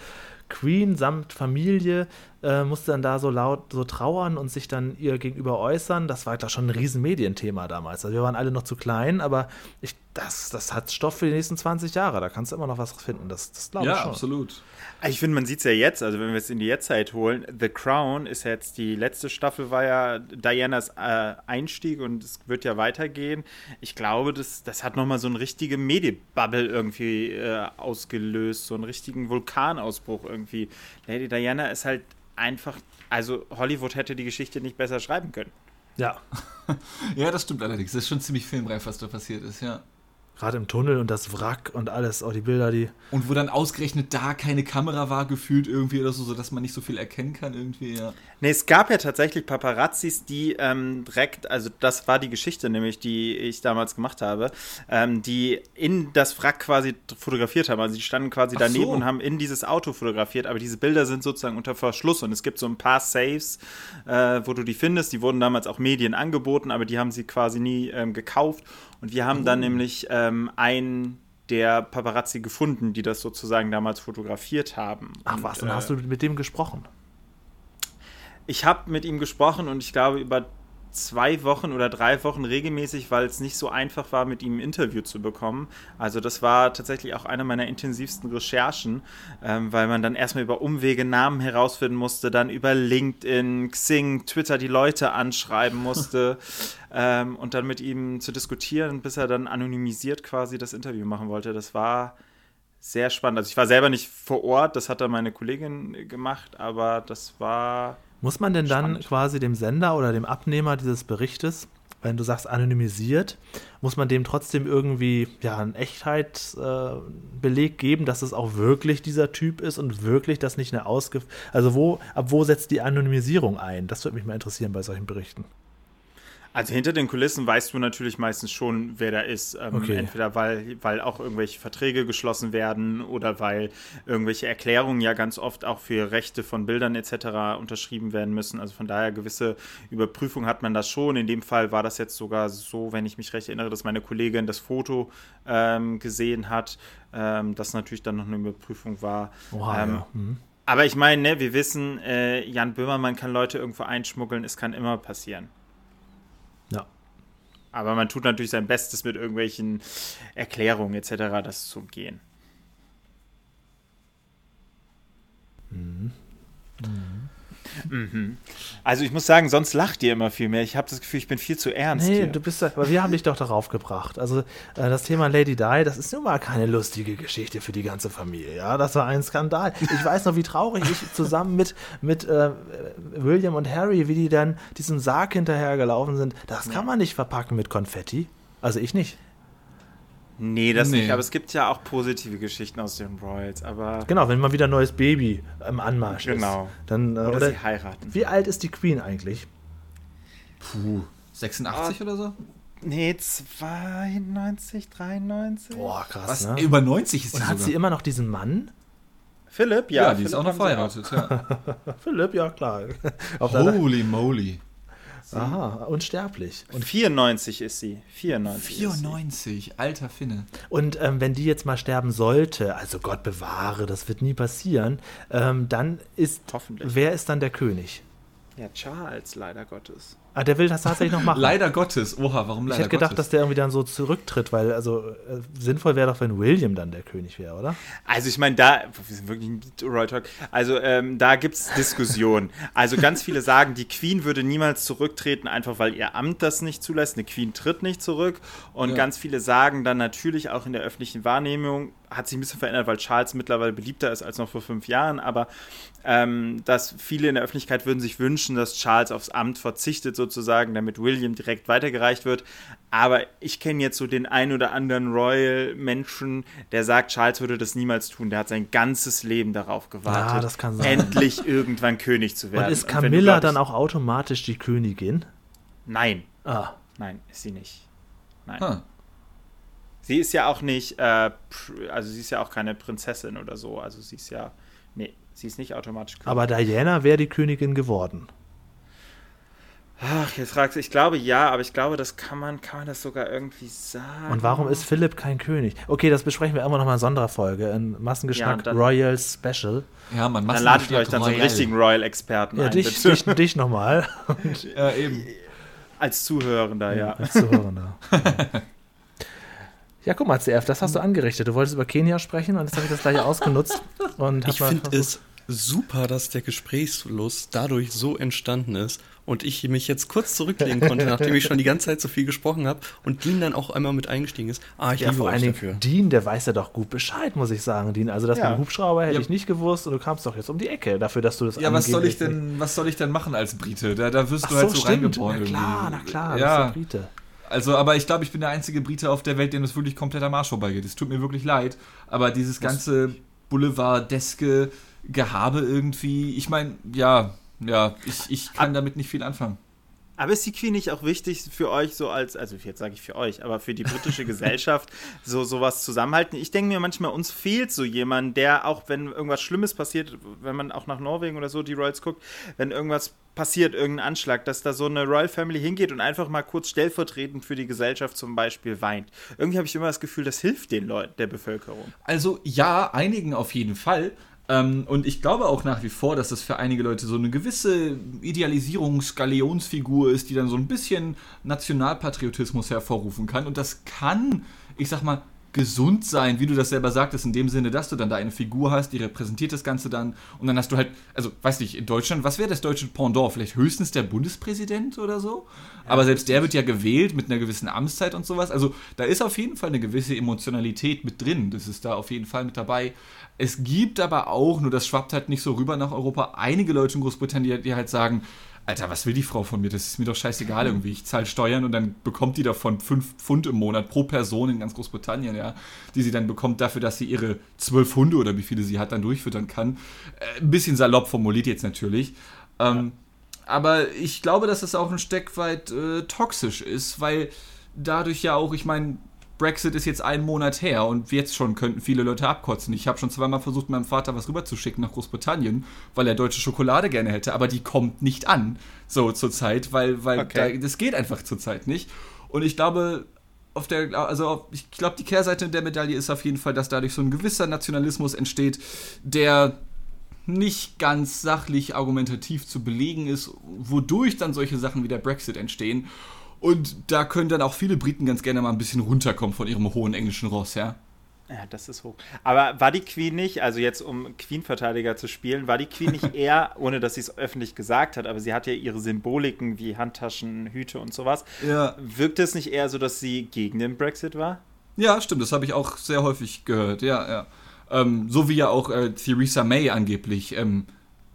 Queen samt Familie äh, musste dann da so laut so trauern und sich dann ihr gegenüber äußern. Das war da schon ein riesen Medienthema damals. Also wir waren alle noch zu klein, aber ich, das, das hat Stoff für die nächsten 20 Jahre. Da kannst du immer noch was finden. Das, das glaube ich ja, schon. Ja, absolut. Ich finde, man sieht es ja jetzt, also wenn wir es in die Jetztzeit holen, The Crown ist jetzt, die letzte Staffel war ja Dianas äh, Einstieg und es wird ja weitergehen. Ich glaube, das, das hat nochmal so eine richtige Medienbubble irgendwie äh, ausgelöst, so einen richtigen Vulkanausbruch irgendwie. Lady Diana ist halt einfach, also Hollywood hätte die Geschichte nicht besser schreiben können. Ja. <laughs> ja, das stimmt allerdings. Das ist schon ziemlich filmreif, was da passiert ist, ja. Gerade im Tunnel und das Wrack und alles, auch die Bilder, die. Und wo dann ausgerechnet da keine Kamera war, gefühlt irgendwie oder so, sodass man nicht so viel erkennen kann, irgendwie, ja. Nee, es gab ja tatsächlich Paparazzis, die ähm, direkt, also das war die Geschichte nämlich, die ich damals gemacht habe, ähm, die in das Wrack quasi fotografiert haben. Also die standen quasi Ach daneben so. und haben in dieses Auto fotografiert, aber diese Bilder sind sozusagen unter Verschluss und es gibt so ein paar Saves, äh, wo du die findest. Die wurden damals auch Medien angeboten, aber die haben sie quasi nie ähm, gekauft. Und wir haben oh. dann nämlich ähm, einen der Paparazzi gefunden, die das sozusagen damals fotografiert haben. Ach und, was, dann äh, hast du mit dem gesprochen? Ich habe mit ihm gesprochen und ich glaube über zwei Wochen oder drei Wochen regelmäßig, weil es nicht so einfach war, mit ihm ein Interview zu bekommen. Also das war tatsächlich auch eine meiner intensivsten Recherchen, ähm, weil man dann erstmal über Umwege Namen herausfinden musste, dann über LinkedIn, Xing, Twitter die Leute anschreiben musste <laughs> ähm, und dann mit ihm zu diskutieren, bis er dann anonymisiert quasi das Interview machen wollte. Das war sehr spannend. Also ich war selber nicht vor Ort, das hat dann meine Kollegin gemacht, aber das war muss man denn dann Spannend. quasi dem Sender oder dem Abnehmer dieses Berichtes, wenn du sagst anonymisiert, muss man dem trotzdem irgendwie ja einen Echtheitsbeleg äh, geben, dass es auch wirklich dieser Typ ist und wirklich das nicht eine Ausge... Also wo, ab wo setzt die Anonymisierung ein? Das würde mich mal interessieren bei solchen Berichten. Also hinter den Kulissen weißt du natürlich meistens schon, wer da ist. Ähm, okay. Entweder weil, weil auch irgendwelche Verträge geschlossen werden oder weil irgendwelche Erklärungen ja ganz oft auch für Rechte von Bildern etc. unterschrieben werden müssen. Also von daher gewisse Überprüfung hat man das schon. In dem Fall war das jetzt sogar so, wenn ich mich recht erinnere, dass meine Kollegin das Foto ähm, gesehen hat, ähm, das natürlich dann noch eine Überprüfung war. Oha, ähm, ja. mhm. Aber ich meine, ne, wir wissen, äh, Jan Böhmermann kann Leute irgendwo einschmuggeln, es kann immer passieren. Aber man tut natürlich sein Bestes mit irgendwelchen Erklärungen etc. das zu umgehen. Mhm. Mhm. Mhm. Also ich muss sagen, sonst lacht ihr immer viel mehr. Ich habe das Gefühl, ich bin viel zu ernst. Nee, hier. du bist aber wir haben dich doch darauf gebracht. Also äh, das Thema Lady Di, das ist nun mal keine lustige Geschichte für die ganze Familie. Ja, das war ein Skandal. Ich weiß noch, wie traurig ich zusammen mit, mit äh, William und Harry, wie die dann diesem Sarg hinterhergelaufen sind. Das kann man nicht verpacken mit Konfetti. Also ich nicht. Nee, das nee. nicht. Aber es gibt ja auch positive Geschichten aus den Royals. Aber genau, wenn mal wieder ein neues Baby im Anmarsch genau. ist. Dann, äh, oder, oder, sie heiraten. Wie alt ist die Queen eigentlich? Puh, 86 ah, oder so? Nee, 92, 93. Boah, krass. Was? Ne? Über 90 ist sie Und hat sie immer noch diesen Mann? Philipp, ja. Ja, die Philipp ist auch noch verheiratet, ja. <laughs> Philipp, ja, klar. <laughs> Holy moly. Aha, unsterblich. Und 94 ist sie. 94. 94, sie. alter Finne. Und ähm, wenn die jetzt mal sterben sollte, also Gott bewahre, das wird nie passieren, ähm, dann ist. Hoffentlich. Wer ist dann der König? Ja, Charles, leider Gottes. Ah, der will das tatsächlich noch machen. leider Gottes. Oha, warum leider Ich hätte gedacht, Gottes? dass der irgendwie dann so zurücktritt, weil also äh, sinnvoll wäre doch, wenn William dann der König wäre, oder? Also ich meine, da, wir sind wirklich ein Royal Talk, also ähm, da gibt es Diskussionen. Also ganz viele sagen, die Queen würde niemals zurücktreten, einfach weil ihr Amt das nicht zulässt. Eine Queen tritt nicht zurück. Und Ja. ganz viele sagen dann natürlich auch in der öffentlichen Wahrnehmung, hat sich ein bisschen verändert, weil Charles mittlerweile beliebter ist als noch vor fünf Jahren, aber ähm, dass viele in der Öffentlichkeit würden sich wünschen, dass Charles aufs Amt verzichtet sozusagen, damit William direkt weitergereicht wird. Aber ich kenne jetzt so den ein oder anderen Royal-Menschen, der sagt, Charles würde das niemals tun. Der hat sein ganzes Leben darauf gewartet, Ja, das kann sein. endlich irgendwann König zu werden. Und ist Camilla glaub dann ich- auch automatisch die Königin? Nein, Ah, nein, ist sie nicht. Nein. Ah. Sie ist ja auch nicht, äh, also sie ist ja auch keine Prinzessin oder so. Also sie ist ja, nee, sie ist nicht automatisch Königin. aber Diana wäre die Königin geworden. Ach, jetzt fragst du, ich glaube ja, aber ich glaube, das kann man, kann man das sogar irgendwie sagen. Und warum ist Philipp kein König? Okay, das besprechen wir irgendwann nochmal in Sonderfolge, in Ja, Massengeschmack dann- Royal Special. Ja, man Dann ladet ihr euch dann so einen richtigen Royal-Experten Ja, ein, dich, dich, dich nochmal <laughs> Ja, eben. als Zuhörender, ja. als Zuhörender. <laughs> Ja, guck mal, CF, das hast du angerichtet. Du wolltest über Kenia sprechen und jetzt habe ich das gleich ausgenutzt. Und Ich mal finde es super, dass der Gesprächsfluss dadurch so entstanden ist und ich mich jetzt kurz zurücklegen konnte, nachdem ich schon die ganze Zeit so viel gesprochen habe und Dean dann auch einmal mit eingestiegen ist. Ah, ich Ja, liebe vor euch allen Dingen, dafür. Dean, der weiß ja doch gut Bescheid, muss ich sagen, Dean. Also das Ja. mit dem Hubschrauber hätte Ja. ich nicht gewusst und du kamst doch jetzt um die Ecke dafür, dass du das Ja, was soll ich denn, was soll ich denn machen als Brite? Da, da wirst Ach du halt so, so stimmt. reingeboren Na klar, irgendwie. na klar, ja. das ist der Brite. Also, aber ich glaube, ich bin der einzige Brite auf der Welt, dem das wirklich komplett am Arsch vorbeigeht. Es tut mir wirklich leid. Aber dieses ganze Boulevardeske Gehabe irgendwie, ich meine, ja, ja, ich, ich kann damit nicht viel anfangen. Aber ist die Queen nicht auch wichtig für euch, so als, also jetzt sage ich für euch, aber für die britische <laughs> Gesellschaft, so sowas zusammenhalten? Ich denke mir manchmal, uns fehlt so jemand, der auch, wenn irgendwas Schlimmes passiert, wenn man auch nach Norwegen oder so die Royals guckt, wenn irgendwas passiert, irgendein Anschlag, dass da so eine Royal Family hingeht und einfach mal kurz stellvertretend für die Gesellschaft zum Beispiel weint. Irgendwie habe ich immer das Gefühl, das hilft den Leuten, der Bevölkerung. Also ja, einigen auf jeden Fall. Ähm, und ich glaube auch nach wie vor, dass das für einige Leute so eine gewisse Idealisierungs-Galionsfigur ist, die dann so ein bisschen Nationalpatriotismus hervorrufen kann. Und das kann, ich sag mal, gesund sein, wie du das selber sagtest, in dem Sinne, dass du dann da eine Figur hast, die repräsentiert das Ganze dann und dann hast du halt, also weiß nicht, in Deutschland, was wäre das deutsche Pendant? Vielleicht höchstens der Bundespräsident oder so? Aber selbst der wird ja gewählt mit einer gewissen Amtszeit und sowas. Also da ist auf jeden Fall eine gewisse Emotionalität mit drin. Das ist da auf jeden Fall mit dabei. Es gibt aber auch, nur das schwappt halt nicht so rüber nach Europa, einige Leute in Großbritannien, die, halt sagen, Alter, was will die Frau von mir? Das ist mir doch scheißegal irgendwie. Ich zahle Steuern und dann bekommt die davon 5 Pfund im Monat pro Person in ganz Großbritannien, ja, die sie dann bekommt dafür, dass sie ihre zwölf Hunde oder wie viele sie hat, dann durchfüttern kann. Äh, ein bisschen salopp formuliert jetzt natürlich. Ähm, aber ich glaube, dass es auch ein Stück weit äh, toxisch ist, weil dadurch ja auch, ich meine, Brexit ist jetzt einen Monat her und jetzt schon könnten viele Leute abkotzen. Ich habe schon zweimal versucht, meinem Vater was rüberzuschicken nach Großbritannien, weil er deutsche Schokolade gerne hätte, aber die kommt nicht an, so zurzeit, weil, weil Okay. da, das geht einfach zurzeit nicht. Und ich glaube, auf der, also auf, ich glaube, die Kehrseite der Medaille ist auf jeden Fall, dass dadurch so ein gewisser Nationalismus entsteht, der nicht ganz sachlich argumentativ zu belegen ist, wodurch dann solche Sachen wie der Brexit entstehen. Und da können dann auch viele Briten ganz gerne mal ein bisschen runterkommen von ihrem hohen englischen Ross, ja. Ja, das ist hoch. Aber war die Queen nicht, also jetzt um Queen-Verteidiger zu spielen, war die Queen nicht <laughs> eher, ohne dass sie es öffentlich gesagt hat, aber sie hat ja ihre Symboliken wie Handtaschen, Hüte und sowas. Ja. Wirkt es nicht eher so, dass sie gegen den Brexit war? Ja, stimmt, das habe ich auch sehr häufig gehört, ja, ja. Ähm, so wie ja auch äh, Theresa May angeblich, ähm,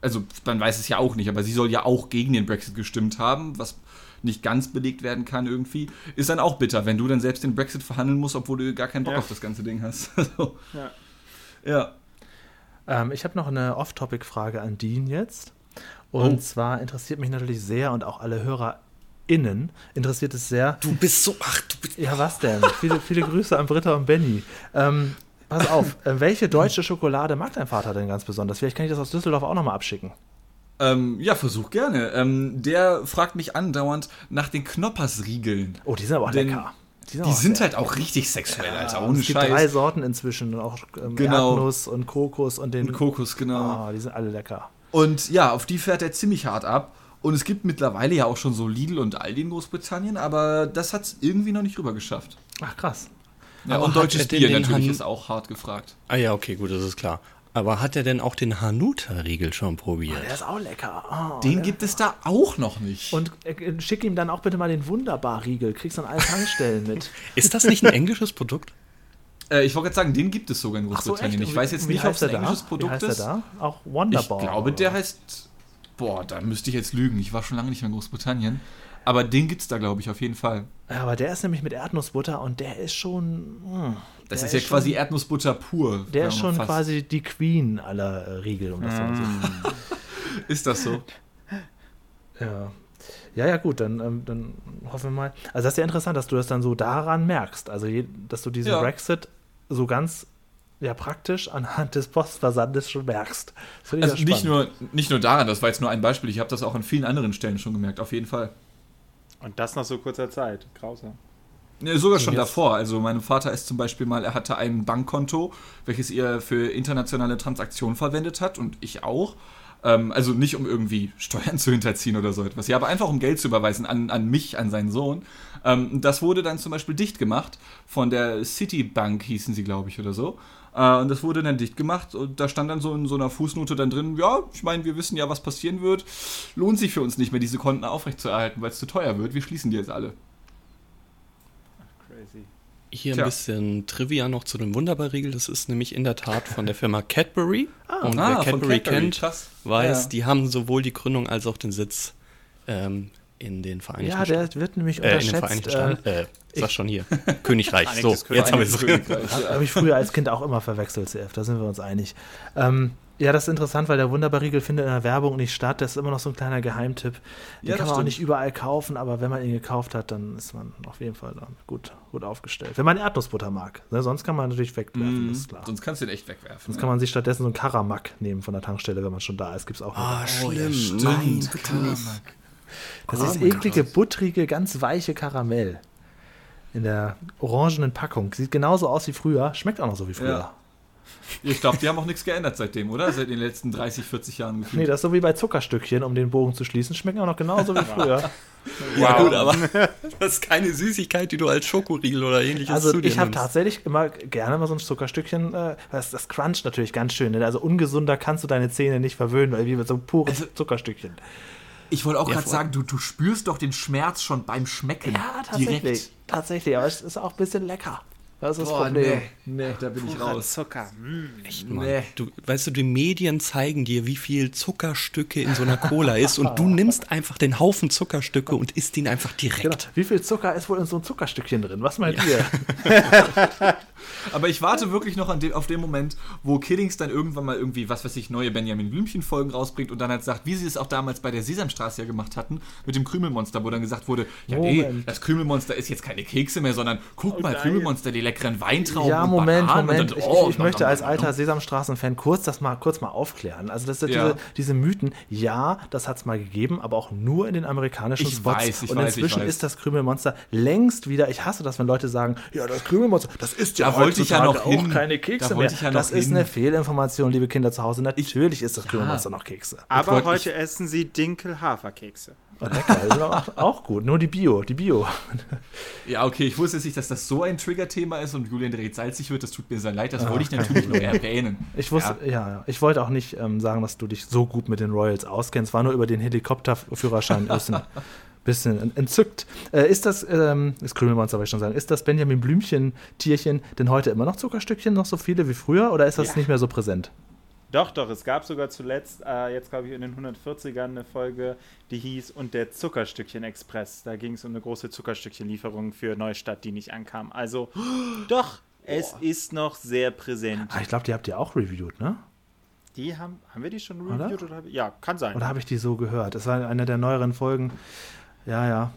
also man weiß es ja auch nicht, aber sie soll ja auch gegen den Brexit gestimmt haben, was nicht ganz belegt werden kann irgendwie, ist dann auch bitter, wenn du dann selbst den Brexit verhandeln musst, obwohl du gar keinen Bock Ja. auf das ganze Ding hast. <laughs> so. Ja. Ja. Ähm, ich habe noch eine Off-Topic-Frage an Dean jetzt. Und Oh. zwar interessiert mich natürlich sehr und auch alle HörerInnen interessiert es sehr. Du bist so, ach, du bist. Ja, was denn? viele, viele Grüße an Britta und Benny. Ähm, pass auf, äh, welche deutsche Schokolade mag dein Vater denn ganz besonders? Vielleicht kann ich das aus Düsseldorf auch nochmal abschicken. Ähm, ja, versuch gerne. Ähm, der fragt mich andauernd nach den Knoppersriegeln. Oh, die sind aber auch Denn lecker. Die sind sehr- halt auch richtig sexuell, Alter, ohne es gibt drei Scheiß. Sorten inzwischen und auch ähm, Genau. Erdnuss und Kokos und den. Und Kokos, genau. Ah, die sind alle lecker. Und ja, auf die fährt er ziemlich hart ab. Und es gibt mittlerweile ja auch schon so Lidl und Aldi in Großbritannien, aber das hat es irgendwie noch nicht rüber geschafft. Ach krass. Ja, Aber und hat deutsches er Bier natürlich Han- ist auch hart gefragt. Ah ja, okay, gut, das ist klar. Aber hat er denn auch den Hanuta-Riegel schon probiert? Der ist auch lecker. Oh, Den gibt es da auch noch nicht. Und äh, schick ihm dann auch bitte mal den Wunderbar-Riegel. Kriegst du an allen Tankstellen mit. <laughs> Ist das nicht ein englisches Produkt? äh, ich wollte gerade sagen, den gibt es sogar in so, Großbritannien. echt? ich weiß jetzt Wie nicht, ob es ein da? englisches Produkt Wie heißt ist. der da? Auch Ich Wonderbar. glaube, der heißt. Boah, da müsste ich jetzt lügen. Ich war schon lange nicht mehr in Großbritannien. Aber den gibt es da, glaube ich, auf jeden Fall. Ja, aber der ist nämlich mit Erdnussbutter und der ist schon. mh, Das der ist ja schon- quasi Erdnussbutter pur. Der ist schon fast- quasi die Queen aller äh, Riegel, um das so zu sagen. <laughs> Ist das so? Ja. Ja, ja, gut, dann, ähm, dann hoffen wir mal. Also, das ist ja interessant, dass du das dann so daran merkst. Also, je, dass du diesen Ja. Brexit so ganz ja, praktisch anhand des Postversandes schon merkst. Also ja nicht nur, nicht nur daran, das war jetzt nur ein Beispiel. Ich habe das auch an vielen anderen Stellen schon gemerkt, auf jeden Fall. Und das nach so kurzer Zeit. Grausam. Ne, sogar schon jetzt- davor. Also mein Vater ist zum Beispiel mal, er hatte ein Bankkonto, welches er für internationale Transaktionen verwendet hat und ich auch. Ähm, also nicht um irgendwie Steuern <laughs> zu hinterziehen oder so etwas, ja, aber einfach um Geld zu überweisen an, an mich, an seinen Sohn. Ähm, das wurde dann zum Beispiel dicht gemacht von der Citibank, hießen sie, glaube ich, oder so. Äh, und das wurde dann dicht gemacht und da stand dann so in so einer Fußnote dann drin, ja, ich meine, wir wissen ja, was passieren wird. Lohnt sich für uns nicht mehr, diese Konten aufrechtzuerhalten, weil es zu teuer wird. Wir schließen die jetzt alle. Crazy. Hier Tja. ein bisschen Trivia noch zu dem Wunderbar-Riegel. Das ist nämlich in der Tat von der Firma Cadbury. <laughs> und wer Ah, von Cadbury, Cadbury, kennt, krass. weiß, Ja. die haben sowohl die Gründung als auch den Sitz ähm, in den Vereinigten Ja, Staaten. der wird nämlich Äh, in den unterschätzt. Vereinigten äh, Staaten. Äh, sag schon hier. Königreich. <laughs> so, jetzt haben wir es. <laughs> Habe ich früher als Kind auch immer verwechselt, CF, da sind wir uns einig. Ähm, ja, das ist interessant, weil der Wunderbar-Riegel findet in der Werbung nicht statt. Das ist immer noch so ein kleiner Geheimtipp. Den Ja, kann man auch stimmt. nicht überall kaufen, aber wenn man ihn gekauft hat, dann ist man auf jeden Fall dann gut, gut aufgestellt. Wenn man Erdnussbutter mag. Ne? Sonst kann man natürlich wegwerfen, Mhm. ist klar. Sonst kannst du den echt wegwerfen. Sonst kann man sich stattdessen so einen Karamak nehmen von der Tankstelle, wenn man schon da ist. Gibt es auch. Ah, noch. schlimm. Nein, Nein, nicht. das ist eklige, buttrige, ganz weiche Karamell. In der orangenen Packung. Sieht genauso aus wie früher. Schmeckt auch noch so wie früher. Ja. Ich glaube, die haben auch nichts geändert seitdem, oder? Seit den letzten 30, 40 Jahren gefühlt. Nee, das ist so wie bei Zuckerstückchen, um den Bogen zu schließen. Schmecken auch noch genauso wie früher. Ja, gut, aber <laughs> das ist keine Süßigkeit, die du als Schokoriegel oder ähnliches Also zu dir ich habe tatsächlich immer gerne mal so ein Zuckerstückchen, äh, das, das cruncht natürlich ganz schön. Ne? Also ungesunder kannst du deine Zähne nicht verwöhnen, weil wie mit so einem puren Also- Zuckerstückchen. Ich wollte auch Ja, gerade sagen, du, du spürst doch den Schmerz schon beim Schmecken. Ja, tatsächlich. Tatsächlich, aber es ist auch ein bisschen lecker. Das ist das Boah, Problem. nee, nee, da bin ich raus. Zucker. Mm. Echt, Mann. Nee. Du, weißt du, die Medien zeigen dir, wie viel Zuckerstücke in so einer Cola ist und du nimmst einfach den Haufen Zuckerstücke und isst ihn einfach direkt. Genau. Wie viel Zucker ist wohl in so einem Zuckerstückchen drin? Was meint ihr? <laughs> <laughs> Aber ich warte wirklich noch den, auf den Moment, wo Kiddings dann irgendwann mal irgendwie, was weiß ich, neue Benjamin Blümchen-Folgen rausbringt und dann halt sagt, wie sie es auch damals bei der Sesamstraße ja gemacht hatten, mit dem Krümelmonster, wo dann gesagt wurde, ja nee, das Krümelmonster ist jetzt keine Kekse mehr, sondern guck mal, nein. Krümelmonster, die leckeren Weintrauben Ja, und Moment, Bananen Moment. Und Ich, dann, oh, ich, ich möchte als alter. Sesamstraßen-Fan kurz das mal kurz mal aufklären. Also das sind Ja. diese, diese Mythen. Ja, das hat es mal gegeben, aber auch nur in den amerikanischen Ich Spots. weiß, ich Und weiß, ich inzwischen weiß. ist das Krümelmonster längst wieder. Ich hasse das, wenn Leute sagen, ja, das Krümelmonster, das ist ja Da wollte ich ja noch auch hin. keine Kekse Da mehr. wollte ich ja noch das ist hin. eine Fehlinformation, liebe Kinder zu Hause. Natürlich ist das Krümelmonster noch Kekse. Aber heute essen sie Dinkel-Haferkekse. Oh, lecker, auch, gut. Nur die Bio, die Bio. Ja, okay, ich wusste jetzt nicht, dass das so ein Trigger-Thema ist und Julian direkt salzig wird. Das tut mir sehr leid. Das wollte ich natürlich nur erwähnen. Ich wusste, ja, ja. ich wollte auch nicht ähm, sagen, dass du dich so gut mit den Royals auskennst. War nur über den Helikopterführerschein ein bisschen, bisschen en- entzückt. Äh, ist das, ähm, ist Krümelmonster, wollte ich schon sagen, ist das Benjamin Blümchen-Tierchen denn heute immer noch Zuckerstückchen, noch so viele wie früher, oder ist das Ja. nicht mehr so präsent? Doch, doch, es gab sogar zuletzt, äh, jetzt glaube ich in den 140ern, eine Folge, die hieß Und der Zuckerstückchen-Express. Da ging es um eine große Zuckerstückchenlieferung für Neustadt, die nicht ankam. Also, <gasps> doch, es ist noch sehr präsent. Ah, ich glaube, die habt ihr auch reviewed, ne? Die haben, haben wir die schon Oder? reviewed? Oder? ich- Ja, kann sein. Oder habe ich die so gehört? Das war eine der neueren Folgen. Ja, ja.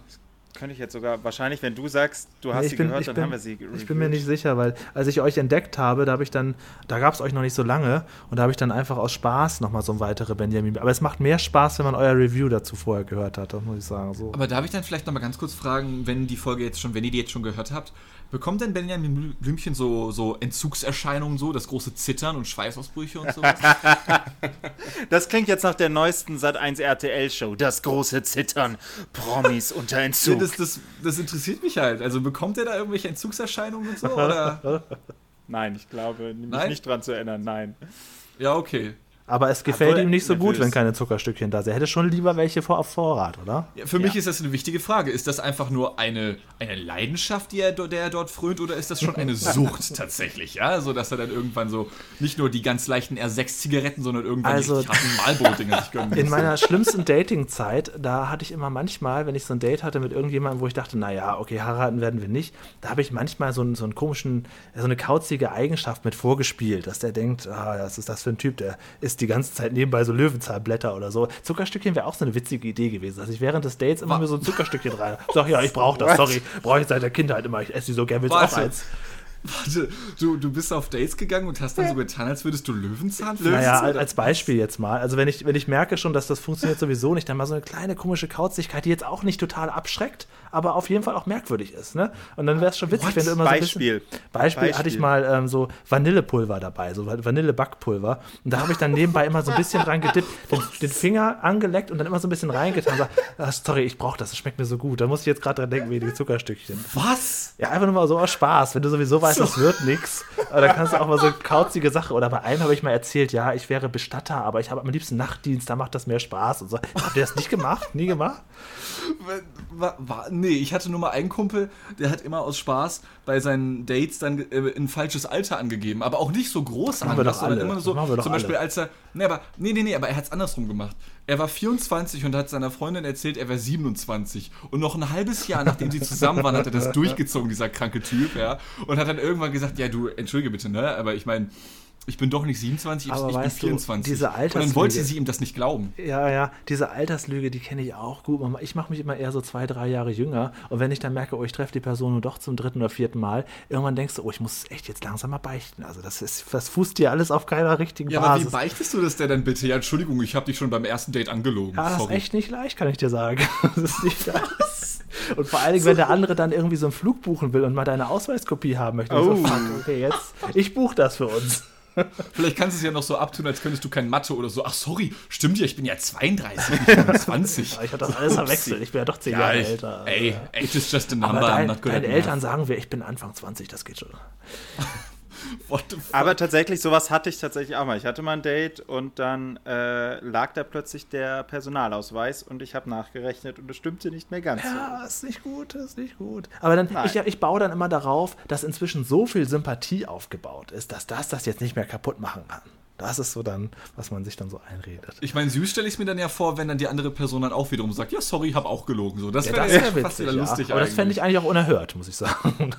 könnte ich jetzt sogar, wahrscheinlich, wenn du sagst, du hast nee, sie bin, gehört, dann bin, haben wir sie reviewed. Ich bin mir nicht sicher, weil als ich euch entdeckt habe, da habe ich dann, da gab es euch noch nicht so lange und da habe ich dann einfach aus Spaß nochmal so ein weitere Benjamin. Aber es macht mehr Spaß, wenn man euer Review dazu vorher gehört hat, das muss ich sagen. So. Aber darf ich dann vielleicht nochmal ganz kurz fragen, wenn die Folge jetzt schon, wenn ihr die jetzt schon gehört habt, Bekommt denn Benjamin Blümchen so, so Entzugserscheinungen, so das große Zittern und Schweißausbrüche und sowas? <laughs> das klingt jetzt nach der neuesten Sat1 RTL-Show. Das große Zittern. Promis unter Entzug. Das, das, das, interessiert mich halt. Also bekommt er da irgendwelche Entzugserscheinungen und so? Oder? <laughs> Nein, ich glaube, mich nein? nicht dran zu erinnern, nein. Ja, okay. Aber es gefällt Obwohl, ihm nicht so gut, wenn keine Zuckerstückchen da sind. Er hätte schon lieber welche vor, auf Vorrat, oder? Ja, für ja. mich ist das eine wichtige Frage. Ist das einfach nur eine, eine Leidenschaft, die er, der er dort frönt, oder ist das schon eine <laughs> Sucht tatsächlich? Ja, so dass er dann irgendwann so nicht nur die ganz leichten R6-Zigaretten, sondern irgendwann also, <laughs> die Marlboro-Dinger sich gönnen In meiner <laughs> schlimmsten Dating-Zeit, da hatte ich immer manchmal, wenn ich so ein Date hatte mit irgendjemandem, wo ich dachte, naja, okay, heiraten werden wir nicht, da habe ich manchmal so einen, so einen komischen, so eine kauzige Eigenschaft mit vorgespielt, dass der denkt, ah, was ist das für ein Typ, der ist isst die ganze Zeit nebenbei so Löwenzahnblätter oder so. Zuckerstückchen wäre auch so eine witzige Idee gewesen, dass ich während des Dates immer mir so ein Zuckerstückchen rein. Sag, ja, ich brauche das, sorry. Brauche ich seit der Kindheit immer. Ich esse die so gerne, willst auch eins. Warte, du, du bist auf Dates gegangen und hast dann so getan, als würdest du Löwenzahn Löwenzahn Naja, als Beispiel jetzt mal. Also wenn ich, wenn ich merke schon, dass das funktioniert sowieso nicht, dann mal so eine kleine komische Kauzigkeit, die jetzt auch nicht total abschreckt, aber auf jeden Fall auch merkwürdig ist. Ne? Und dann wäre es schon witzig, What? wenn du immer Beispiel. so ein bisschen, Beispiel. Beispiel hatte ich mal ähm, so Vanillepulver dabei, so Vanillebackpulver. Und da habe ich dann nebenbei immer so ein bisschen dran gedippt, den, den, Finger angeleckt und dann immer so ein bisschen reingetan. Und ach, sorry, ich brauche das, das schmeckt mir so gut. Da muss ich jetzt gerade dran denken, wie die Zuckerstückchen. Was? Ja, einfach nur mal so aus Spaß. Wenn du sowieso weißt, das wird nichts. dann kannst du auch mal so kauzige Sache. Oder bei einem habe ich mal erzählt, ja, ich wäre Bestatter, aber ich habe am liebsten Nachtdienst, da macht das mehr Spaß. Und so. Habt ihr das nicht gemacht? Nie gemacht? War, war, nee, ich hatte nur mal einen Kumpel, der hat immer aus Spaß bei seinen Dates dann äh, ein falsches Alter angegeben, aber auch nicht so groß. Das alle. Immer so, zum alle. Beispiel als er, nee, aber, nee, nee, nee, aber er hat es andersrum gemacht. Er war 24 und hat seiner Freundin erzählt, er wäre 27. Und noch ein halbes Jahr, nachdem sie zusammen waren, hat er das <laughs> durchgezogen, dieser kranke Typ, ja. Und hat dann irgendwann gesagt, ja, du, entschuldige bitte, ne, aber ich meine, ich bin doch nicht 27, aber ich bin 24. Du, diese Alterslüge, und dann wollte sie ihm das nicht glauben. Ja, ja, diese Alterslüge, die kenne ich auch gut. Ich mache mich immer eher so zwei, drei Jahre jünger. Und wenn ich dann merke, oh, ich treffe die Person nur doch zum dritten oder vierten Mal, irgendwann denkst du, oh, ich muss es echt jetzt langsam mal beichten. Also das, ist, das fußt dir alles auf keiner richtigen ja, Basis. Ja, aber wie beichtest du das denn bitte? Ja, Entschuldigung, ich habe dich schon beim ersten Date angelogen. Ja, das Sorry. ist echt nicht leicht, kann ich dir sagen. <laughs> Das ist nicht <laughs> leicht. Und vor allen Dingen, wenn der andere dann irgendwie so einen Flug buchen will und mal deine Ausweiskopie haben möchte. Oh. So, fuck, okay, jetzt, ich buche das für uns. Vielleicht kannst du es ja noch so abtun, als könntest du kein Mathe oder so. Ach, sorry, stimmt ja, ich bin ja 32, ich bin <laughs> 20. ich habe das alles verwechselt, ich bin ja doch 10 ja, Jahre ich, älter. Ey, age is just a number. Aber dein, deine Eltern sagen wir, ich bin Anfang 20, das geht schon. <laughs> <laughs> Aber tatsächlich, sowas hatte ich tatsächlich auch mal. Ich hatte mal ein Date und dann äh, lag da plötzlich der Personalausweis und ich habe nachgerechnet und es stimmte nicht mehr ganz. Ja, so. ist nicht gut, ist nicht gut. Aber dann, ich, ich baue dann immer darauf, dass inzwischen so viel Sympathie aufgebaut ist, dass das das jetzt nicht mehr kaputt machen kann. Das ist so dann, was man sich dann so einredet. Ich meine, süß stelle ich es mir dann ja vor, wenn dann die andere Person dann auch wiederum sagt, ja, sorry, ich habe auch gelogen. So, das ja, wäre wär fast wieder lustig. Ja. Aber das fände ich eigentlich auch unerhört, muss ich sagen. <laughs>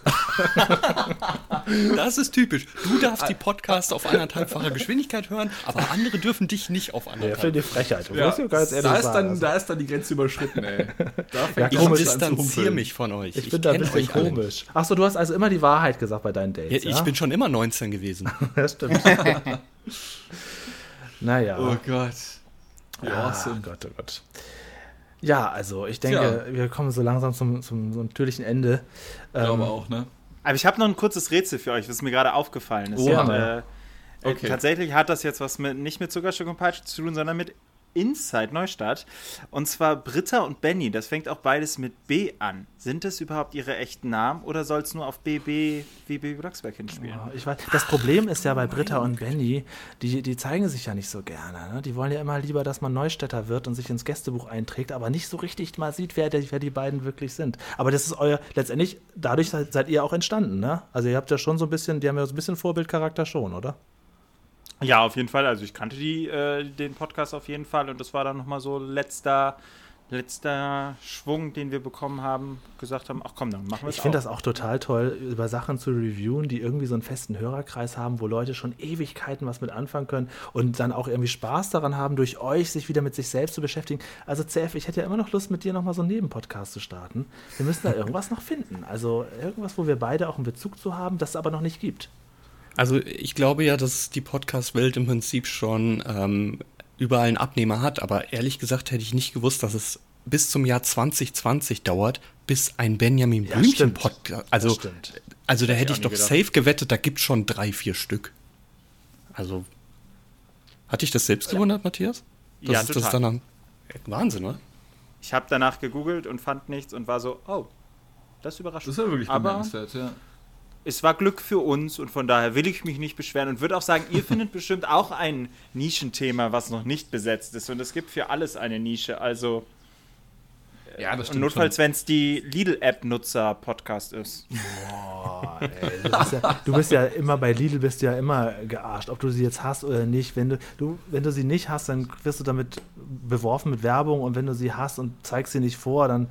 das ist typisch. Du darfst die Podcasts auf anderthalbfacher Geschwindigkeit hören, aber andere dürfen dich nicht auf anderthalb. Ja, die Frechheit. Ja. Ganz da, ist dann, also. da ist dann die Grenze überschritten, ey. Da ja, ich distanziere mich von euch. Ich, ich bin da ein bisschen komisch. Achso, du hast also immer die Wahrheit gesagt bei deinen Dates. Ja, ich bin schon immer 19 gewesen. <laughs> das stimmt. <laughs> naja. Oh Gott. Ja, awesome. Gott, oh Gott. Ja, also ich denke, Tja. wir kommen so langsam zum, zum, zum natürlichen Ende. Ich glaube ähm, auch, ne? Aber ich habe noch ein kurzes Rätsel für euch, was mir gerade aufgefallen ist. Oh, ja, äh, okay. Tatsächlich hat das jetzt was mit, nicht mit Zuckerstück und Peitsche zu tun, sondern mit Inside Neustadt. Und zwar Britta und Benny. Das fängt auch beides mit B an. Sind das überhaupt ihre echten Namen oder soll es nur auf BB wie Baby Blocksberg hinspielen? Oh, ich weiß, das Problem ist ja bei Britta und Benny, die, die zeigen sich ja nicht so gerne. Ne? Die wollen ja immer lieber, dass man Neustädter wird und sich ins Gästebuch einträgt, aber nicht so richtig mal sieht, wer, der, wer die beiden wirklich sind. Aber das ist euer, letztendlich, dadurch seid, seid ihr auch entstanden, ne? Also ihr habt ja schon so ein bisschen, die haben ja so ein bisschen Vorbildcharakter schon, oder? Ja, auf jeden Fall. Also ich kannte die, äh, den Podcast auf jeden Fall und das war dann nochmal so letzter letzter Schwung, den wir bekommen haben, gesagt haben, ach komm, dann machen wir es Ich finde das auch total toll, über Sachen zu reviewen, die irgendwie so einen festen Hörerkreis haben, wo Leute schon Ewigkeiten was mit anfangen können und dann auch irgendwie Spaß daran haben, durch euch sich wieder mit sich selbst zu beschäftigen. Also CF, ich hätte ja immer noch Lust, mit dir nochmal so einen Nebenpodcast zu starten. Wir müssen da <laughs> irgendwas noch finden. Also irgendwas, wo wir beide auch einen Bezug zu haben, das es aber noch nicht gibt. Also ich glaube ja, dass die Podcast-Welt im Prinzip schon ähm, überall einen Abnehmer hat, aber ehrlich gesagt hätte ich nicht gewusst, dass es bis zum Jahr 2020 dauert, bis ein Benjamin Blümchen Podcast. Also, also da hätte ich doch gedacht. safe gewettet, da gibt es schon drei, vier Stück. Also, hatte ich das selbst gewundert, Matthias? Das ja, ist, total. Das dann am, Wahnsinn, oder? Ich habe danach gegoogelt und fand nichts und war so, oh, das überrascht mich. Das ist ja wirklich bemerkenswert, ja. Es war Glück für uns und von daher will ich mich nicht beschweren und würde auch sagen, ihr findet bestimmt auch ein Nischenthema, was noch nicht besetzt ist. Und es gibt für alles eine Nische. Also ja, das stimmt. Und notfalls, wenn es die Lidl-App-Nutzer-Podcast ist. Boah, ey, du, bist ja, du bist ja immer bei Lidl bist ja immer gearscht, ob du sie jetzt hast oder nicht. Wenn du, du, wenn du sie nicht hast, dann wirst du damit beworfen mit Werbung und wenn du sie hast und zeigst sie nicht vor, dann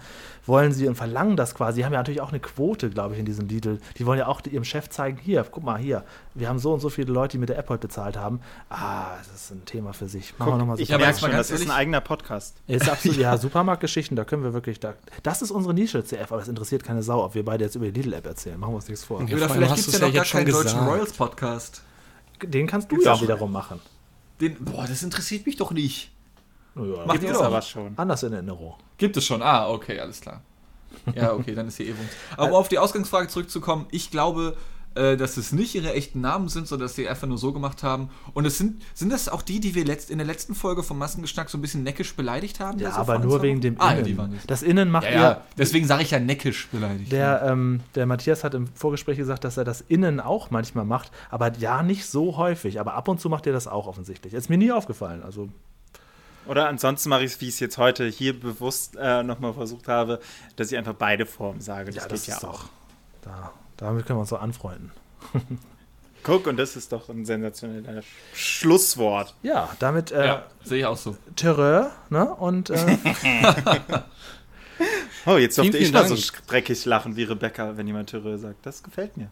wollen sie und verlangen das quasi. Die haben ja natürlich auch eine Quote, glaube ich, in diesem Lidl. Die wollen ja auch ihrem Chef zeigen, hier, guck mal, hier, wir haben so und so viele Leute, die mit der App heute bezahlt haben. Ah, das ist ein Thema für sich. Machen guck, wir nochmal so. Ich merke schon, das ist ein eigener Podcast. Ist absolut, ja, <laughs> Supermarktgeschichten, da können wir wirklich, da, das ist unsere Nische, CF, aber es interessiert keine Sau, ob wir beide jetzt über die Lidl-App erzählen. Machen wir uns nichts vor. Ja, oder vielleicht gibt es ja noch gar keinen deutschen Royals-Podcast. Den kannst du ja wiederum machen. Den, boah, das interessiert mich doch nicht. Ja, Macht ihr aber schon. Anders in Erinnerung. Gibt es schon. Ah, okay, alles klar. Ja, okay, dann ist hier Ewung. Aber um auf die Ausgangsfrage zurückzukommen, ich glaube, äh, dass es nicht ihre echten Namen sind, sondern dass sie einfach nur so gemacht haben. Und es sind, sind das auch die, die wir letzt, in der letzten Folge vom Massengeschnack so ein bisschen neckisch beleidigt haben? Ja, aber nur wegen dem ah, Innen. Ja, das Innen macht ja, ja. Deswegen sage ich ja neckisch beleidigt. Der, ähm, der Matthias hat im Vorgespräch gesagt, dass er das Innen auch manchmal macht, aber ja, nicht so häufig. Aber ab und zu macht er das auch offensichtlich. Ist mir nie aufgefallen. Also oder ansonsten mache ich es, wie ich es jetzt heute hier bewusst äh, nochmal versucht habe, dass ich einfach beide Formen sage. Das, ja, das geht ja auch. Da, damit können wir uns so anfreunden. <laughs> Guck, und das ist doch ein sensationelles Schlusswort. Ja, damit äh, ja, sehe ich auch so. Terreur, ne? Und äh, <laughs> Oh, jetzt durfte ich mal so dreckig lachen wie Rebecca, wenn jemand Terreur sagt. Das gefällt mir.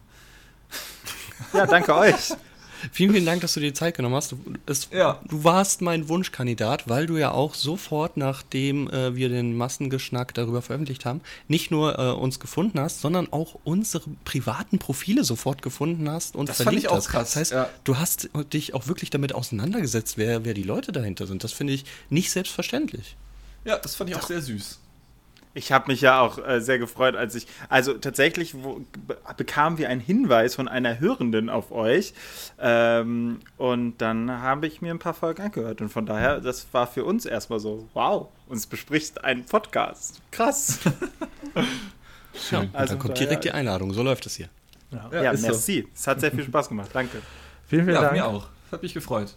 ja, danke euch. <laughs> Vielen, vielen Dank, dass du dir die Zeit genommen hast. Du, es, ja. du warst mein Wunschkandidat, weil du ja auch sofort, nachdem äh, wir den Massengeschnack darüber veröffentlicht haben, nicht nur äh, uns gefunden hast, sondern auch unsere privaten Profile sofort gefunden hast und das verlinkt fand ich auch hast. krass. Das heißt, ja. du hast dich auch wirklich damit auseinandergesetzt, wer, wer die Leute dahinter sind. Das finde ich nicht selbstverständlich. Ja, das fand ich auch sehr süß. Ich habe mich ja auch äh, sehr gefreut, als ich, also tatsächlich wo, bekamen wir einen Hinweis von einer Hörenden auf euch ähm, und dann habe ich mir ein paar Folgen angehört und von daher, das war für uns erstmal so, wow, uns bespricht ein Podcast. Krass. <laughs> Schön, also dann kommt direkt die Einladung, so läuft es hier. Ja, ja, ja merci. So. Es hat sehr viel Spaß gemacht, danke. Vielen, vielen ja, Dank. mir auch. Hat mich gefreut.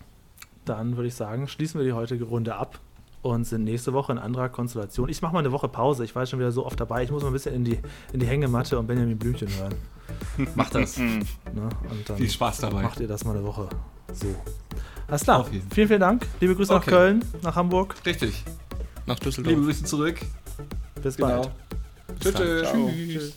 Dann würde ich sagen, schließen wir die heutige Runde ab und sind nächste Woche in anderer Konstellation. Ich mache mal eine Woche Pause. Ich war schon wieder so oft dabei. Ich muss mal ein bisschen in die, in die Hängematte und Benjamin Blümchen hören. <laughs> Macht das. ne? Viel Spaß dabei. Macht ihr das mal eine Woche so. Alles klar. Vielen, vielen Dank. Liebe Grüße okay. nach Köln, nach Hamburg. Richtig. Nach Düsseldorf. Liebe Grüße zurück. Bis genau. bald. Tschüss. Tschüss.